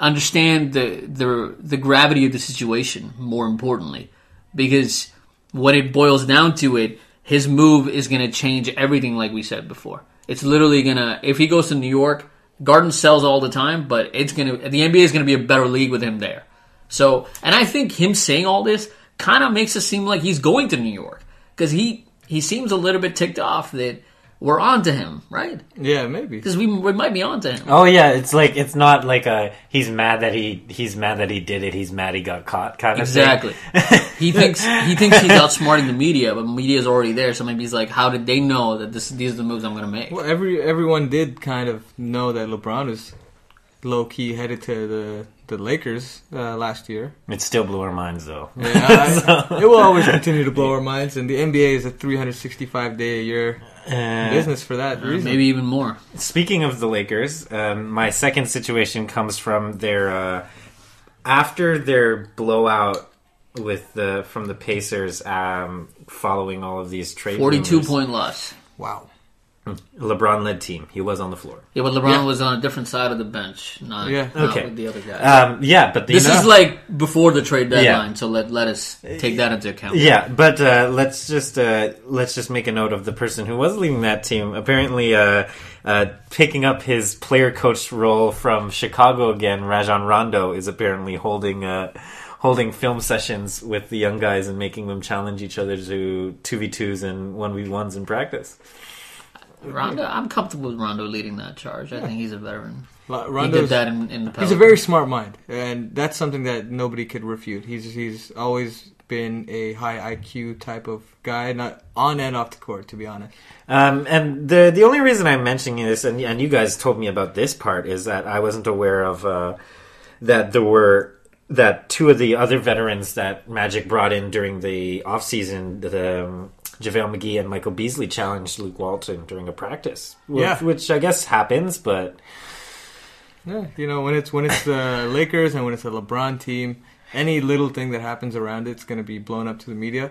understand the the the gravity of the situation more importantly because when it boils down to it his move is going to change everything like we said before it's literally going to if he goes to New York Garden sells all the time but it's going to the NBA is going to be a better league with him there so and I think him saying all this kind of makes it seem like he's going to New York cuz he he seems a little bit ticked off that we're on to him right yeah, maybe. because we, we might be on to him Oh yeah, it's like it's not like a he's mad that he he's mad that he did it. He's mad he got caught kind of Exactly. thing. he thinks he thinks he's outsmarting the media, but media's already there. So maybe he's like, "How did they know that this these are the moves I'm going to make?" Well, every everyone did kind of know that LeBron is low key headed to the the Lakers uh, last year. It still blew our minds though. Yeah, I- it will always continue to blow our minds, and the NBA is a 365 day a year Uh, business for that reason. Maybe even more. Speaking of the Lakers, um, my second situation comes from their uh, after their blowout with the from the Pacers, um, following all of these trade. Forty-two rumors. point loss. Wow. LeBron led team. He was on the floor. Yeah, but LeBron Yeah. was on a different side of the bench, not, Yeah. not Okay. with the other guy. Um, yeah, but the, this you know- is like before the trade Yeah. deadline, so let let us take that into account. Yeah, but uh, let's just uh, let's just make a note of the person who was leading that team. Apparently, uh, uh, picking up his player coach role from Chicago again. Rajon Rondo is apparently holding uh, holding film sessions with the young guys and making them challenge each other to two v twos and one v ones in practice. Rondo, I'm comfortable with Rondo leading that charge. I think he's a veteran. La- he Rondo's, did that in, in the. Past. He's a very smart mind, and that's something that nobody could refute. He's he's always been a high IQ type of guy, not on and off the court, to be honest. Um, and the the only reason I'm mentioning this, and, and you guys told me about this part, is that I wasn't aware of uh, that there were that two of the other veterans that Magic brought in during the offseason, the um, JaVale McGee and Michael Beasley challenged Luke Walton during a practice. Which, Yeah. which I guess happens, but Yeah, you know when it's when it's the Lakers and when it's a LeBron team, any little thing that happens around it's going to be blown up to the media.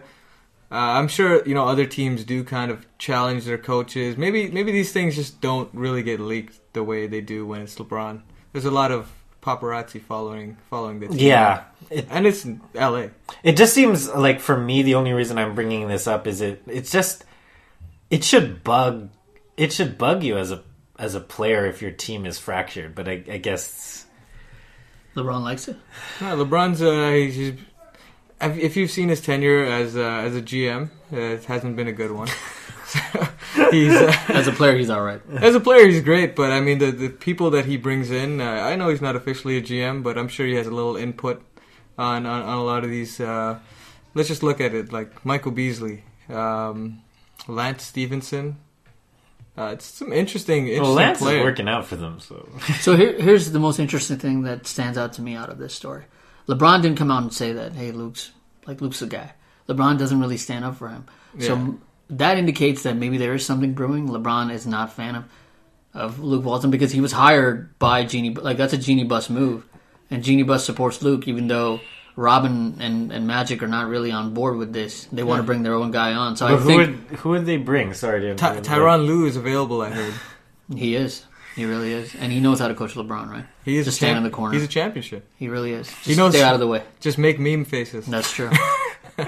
Uh, I'm sure you know other teams do kind of challenge their coaches. Maybe maybe these things just don't really get leaked the way they do when it's LeBron. There's a lot of paparazzi following following the team. yeah, it, and it's L.A. It just seems like for me the only reason I'm bringing this up is it it's just it should bug it should bug you as a as a player if your team is fractured, but I, I guess LeBron likes it. No, LeBron's uh, he's, he's if if you've seen his tenure as uh, as a GM, uh, it hasn't been a good one. he's uh, As a player, he's all right. As a player, he's great, but I mean, the the people that he brings in, uh, I know he's not officially a GM, but I'm sure he has a little input on on, on a lot of these. Uh, let's just look at it like Michael Beasley, um, Lance Stephenson. Uh, it's some interesting, interesting well Lance player. is working out for them, so So here, here's the most interesting thing that stands out to me out of this story. LeBron didn't come out and say that, hey, Luke's like Luke's the guy. LeBron doesn't really stand up for him. Yeah. So that indicates that maybe there is something brewing. LeBron is not a fan of, of Luke Walton because he was hired by Jeanie. Like that's a Jeanie Buss move, and Jeanie Buss supports Luke, even though Robin and, and Magic are not really on board with this. They want to bring their own guy on. So I who think would who would they bring? Sorry, to Ty- Tyronn Lue is available. I heard he is. He really is, and he knows how to coach LeBron, right? he is Just a stand champ- in the corner. He's a championship. He really is. Just He knows- stay out of the way. Just make meme faces. That's true.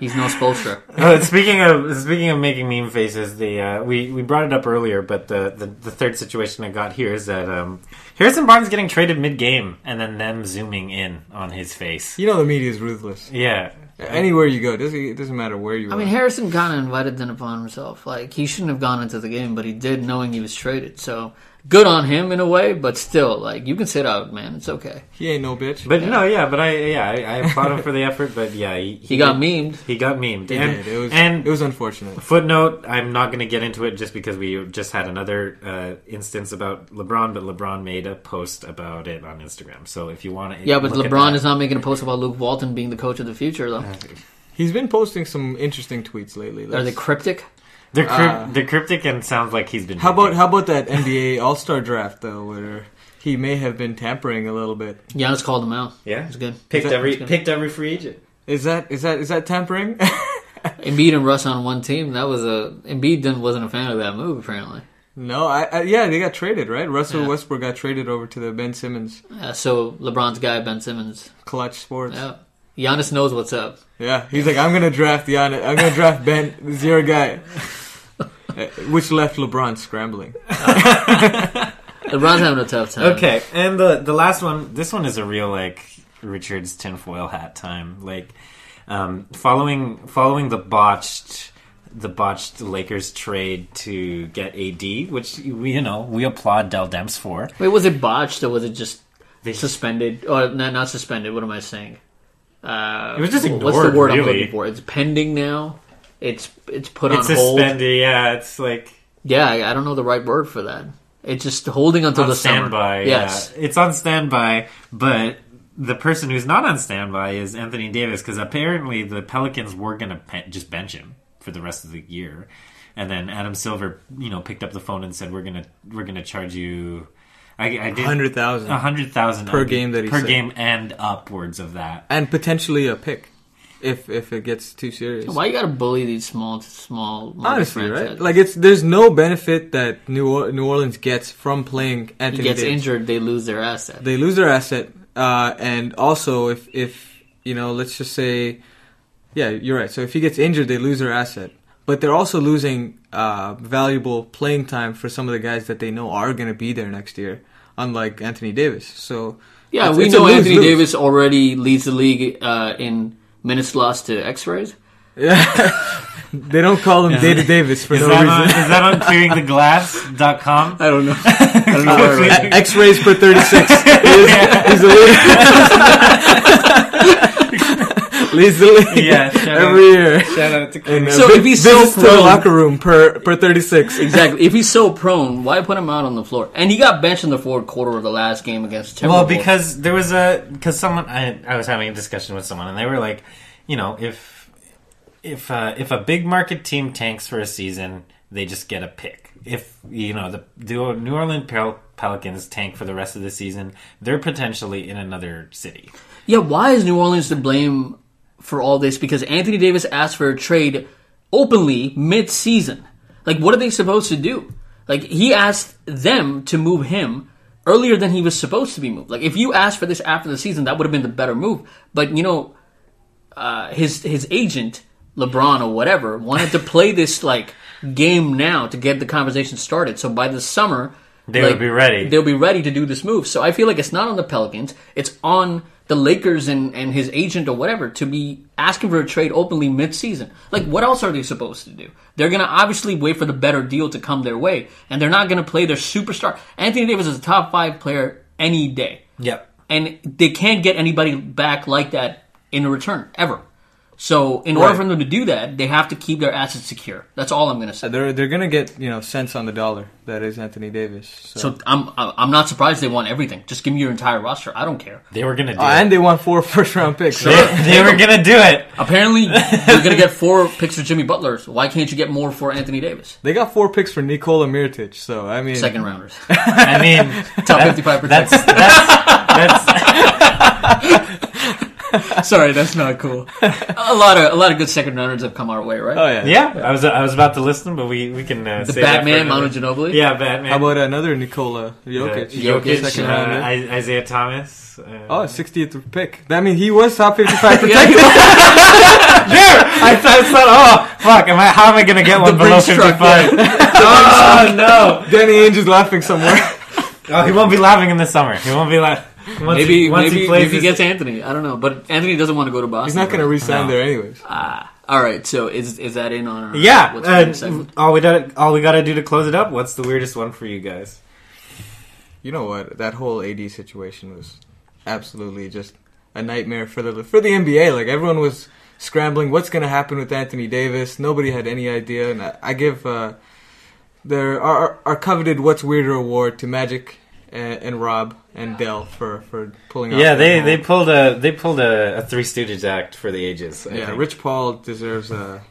He's no Spoelstra. Uh, speaking of speaking of making meme faces, the uh, we we brought it up earlier, but the, the, the third situation I got here is that um, Harrison Barnes getting traded mid game and then them zooming in on his face. You know the media is ruthless. Yeah, Anywhere you go, it doesn't, it doesn't matter where you I are. mean, Harrison kind of invited them upon himself. Like he shouldn't have gone into the game, but he did, knowing he was traded. So good on him in a way, but still, like you can sit out, man. It's okay. he ain't no bitch. but no, yeah, but I yeah I, I applaud him for the effort, but yeah he, He got memed. he got memed He and did. It was and it was unfortunate. Footnote: I'm not going to get into it just because we just had another uh, instance about LeBron, but LeBron made a post about it on Instagram. So if you want to, Yeah, but LeBron is not making a post about Luke Walton being the coach of the future, though. He's been posting some interesting tweets lately. Are they cryptic? They're, Uh, they're cryptic and sounds like he's been. How about drinking. how about that NBA All Star draft though, where he may have been tampering a little bit? Giannis called him out. Yeah, It's good. picked that- every good. picked every free agent. Is that is that is that tampering? Embiid and Russ on one team. That was a Embiid didn't wasn't a fan of that move apparently. no, I, I yeah they got traded right. Russell Yeah. Westbrook got traded over to the Ben Simmons Yeah, so LeBron's guy Ben Simmons. Clutch Sports. Yeah, Giannis knows what's up. Yeah, he's like, I'm gonna draft Giannis. I'm gonna draft Ben. This is your guy. Uh, Which left LeBron scrambling. LeBron's having a tough time. Okay, and the the last one. This one is a real like Richard's tinfoil hat time. Like um, following following the botched the botched Lakers trade to get AD, which we you know we applaud Dell Demps for. Wait, was it botched or was it just They- suspended? Or not, not suspended. What am I saying? Uh, It was just ignored. What's the word I'm looking for? It's pending now. It's it's put It's on hold. suspended. Yeah, it's like Yeah, I, I don't know the right word for that. It's just holding until on the summer. standby. Yes. yeah. it's on standby, but. The person who's not on standby is Anthony Davis because apparently the Pelicans were going to pe- just bench him for the rest of the year, and then Adam Silver, you know, picked up the phone and said, "We're gonna we're gonna charge you." I, I did Hundred thousand a hundred thousand Per game that he per said. game and upwards of that. and potentially a pick if if it gets too serious. Why you gotta bully these small small Honestly, right? Like it's there's no benefit that New or- New Orleans gets from playing he Anthony gets Davis. injured, they lose their asset. They lose their asset, uh, and also if if you know, let's just say, yeah, you're right. So if he gets injured, they lose their asset, but they're also losing uh, valuable playing time for some of the guys that they know are going to be there next year, unlike Anthony Davis. So yeah, we know Anthony lose-lose. Davis already leads the league uh, in minutes lost to X-rays. Yeah. They don't call him Data Davis for Is no reason. on, is that on clearingtheglass.com? I don't know. I don't know. where I read it. A- X-rays per 36. He's, he's the leader. Leads the league Yeah, shout every year. Shout out to And, uh, So if he's so visits to the locker room per per 36. Exactly. If he's so prone, why put him out on the floor? And he got benched in the fourth quarter of the last game against Timberwolves. Well, because there was a because someone I I was having a discussion with someone and they were like, you know, if if uh, if a big market team tanks for a season, they just get a pick. If you know the, the New Orleans Pel- Pelicans tank for the rest of the season, they're potentially in another city. Yeah, why is New Orleans to blame for all this? Because Anthony Davis asked for a trade openly mid-season. Like, what are they supposed to do? Like, he asked them to move him earlier than he was supposed to be moved. Like, if you asked for this after the season, that would have been the better move. But you know, uh, his his agent LeBron or whatever wanted to play this like game now to get the conversation started. So by the summer, They like, would be ready. They'll be ready to do this move. So I feel like it's not on the Pelicans. It's on the Lakers and, and his agent or whatever to be asking for a trade openly mid-season. Like, what else are they supposed to do? They're going to obviously wait for the better deal to come their way, and they're not going to play their superstar. Anthony Davis is a top five player any day Yep. and they can't get anybody back like that in return ever. So, in order Right. for them to do that, they have to keep their assets secure. That's all I'm going to say. They're they're gonna get you know cents on the dollar. That is Anthony Davis. So, So, I'm I'm not surprised they want everything. Just give me your entire roster. I don't care. They were gonna do Oh, it. and they won four first round picks. they, they were gonna do it. Apparently, you're going to get four picks for Jimmy Butler. So why can't you get more for Anthony Davis? They got four picks for Nikola Mirotic. So I mean, Second rounders, I mean, top that- 55 That's that's that's Sorry, that's not cool. A lot of a lot of good second runners have come our way, right? Oh yeah. Yeah, I was I was about to list them, but we we can uh, The save that for Batman, another- Manu Ginobili. Yeah, Batman. How about another Nikola Jokic? Jokic, second uh, rounder. Isaiah Thomas. Uh, Oh, 60th pick. I mean, he was top 55 Yeah. protected. There! I thought, I thought, oh, fuck, am I, how am I going to get one The below Brinks truck, 55? oh, no. Danny Ainge is laughing somewhere. Oh, he won't be laughing in the summer. He won't be laughing. Once Maybe he, once maybe, he plays maybe he gets Anthony. I don't know, but Anthony doesn't want to go to Boston. He's not going to resign No. there anyways. Ah, all right. So is is that in on our Yeah, What's uh, all we got all we got to do to close it up. What's the weirdest one for you guys? You know what? That whole AD situation was absolutely just a nightmare for the for the NBA. Like everyone was scrambling. What's going to happen with Anthony Davis? Nobody had any idea. And I, I give uh, their our, our coveted "What's Weirder" award to Magic and, and Rob and Dell for for pulling off. Yeah, they, whole- they pulled a they pulled a, a Three Stooges act for the ages. I yeah. think. Rich Paul deserves a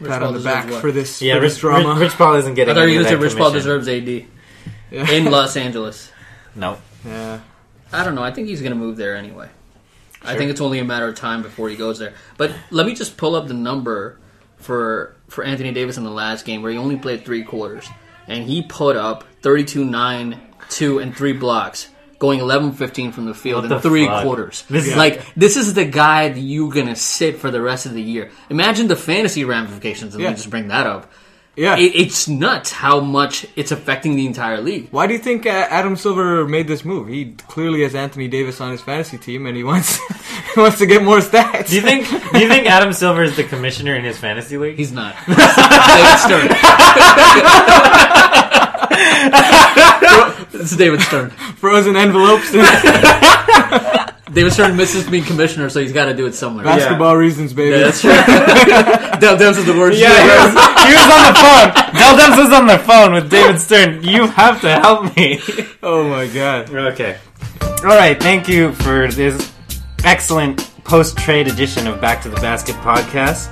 Rich pat Paul on the back what? for this yeah, for Rich, this drama. Rich, Rich Paul isn't I getting. thought any you were of going to that say Rich Paul commission. deserves AD yeah. in Los Angeles. No, yeah. I don't know. I think he's going to move there anyway. I think it's only a matter of time before he goes there. But let me just pull up the number for for Anthony Davis in the last game where he only played three quarters and he put up 32 9 2 and 3 blocks going 11-15 from the field What in the three fuck? quarters. This is- like this is the guy that you're going to sit for the rest of the year. Imagine the fantasy ramifications and Yeah. let me just bring that up. Yeah. It, it's nuts how much it's affecting the entire league. Why do you think uh, Adam Silver made this move? He clearly has Anthony Davis on his fantasy team, and he wants he wants to get more stats. do you think do you think Adam Silver is the commissioner in his fantasy league? He's not. David Stern. this is David Stern. frozen envelopes? David Stern misses being commissioner, so he's got to do it somewhere. Basketball reasons, baby. Yeah, that's true. Dell Demps is the worst. Yeah, he was, he was on the phone. Dell Demps was on the phone with David Stern. You have to help me. oh my god. Okay. All right. Thank you for this excellent post-trade edition of Back to the Basket podcast.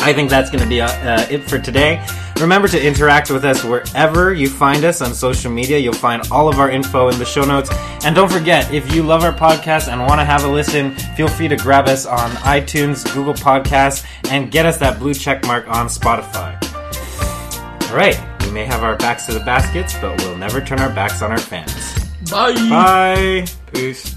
I think that's going to be uh, uh, it for today. Remember to interact with us wherever you find us on social media. You'll find all of our info in the show notes. And don't forget, if you love our podcast and want to have a listen, feel free to grab us on iTunes, Google Podcasts, and get us that blue check mark on Spotify. All right. We may have our backs to the baskets, but we'll never turn our backs on our fans. Bye. Bye. Peace.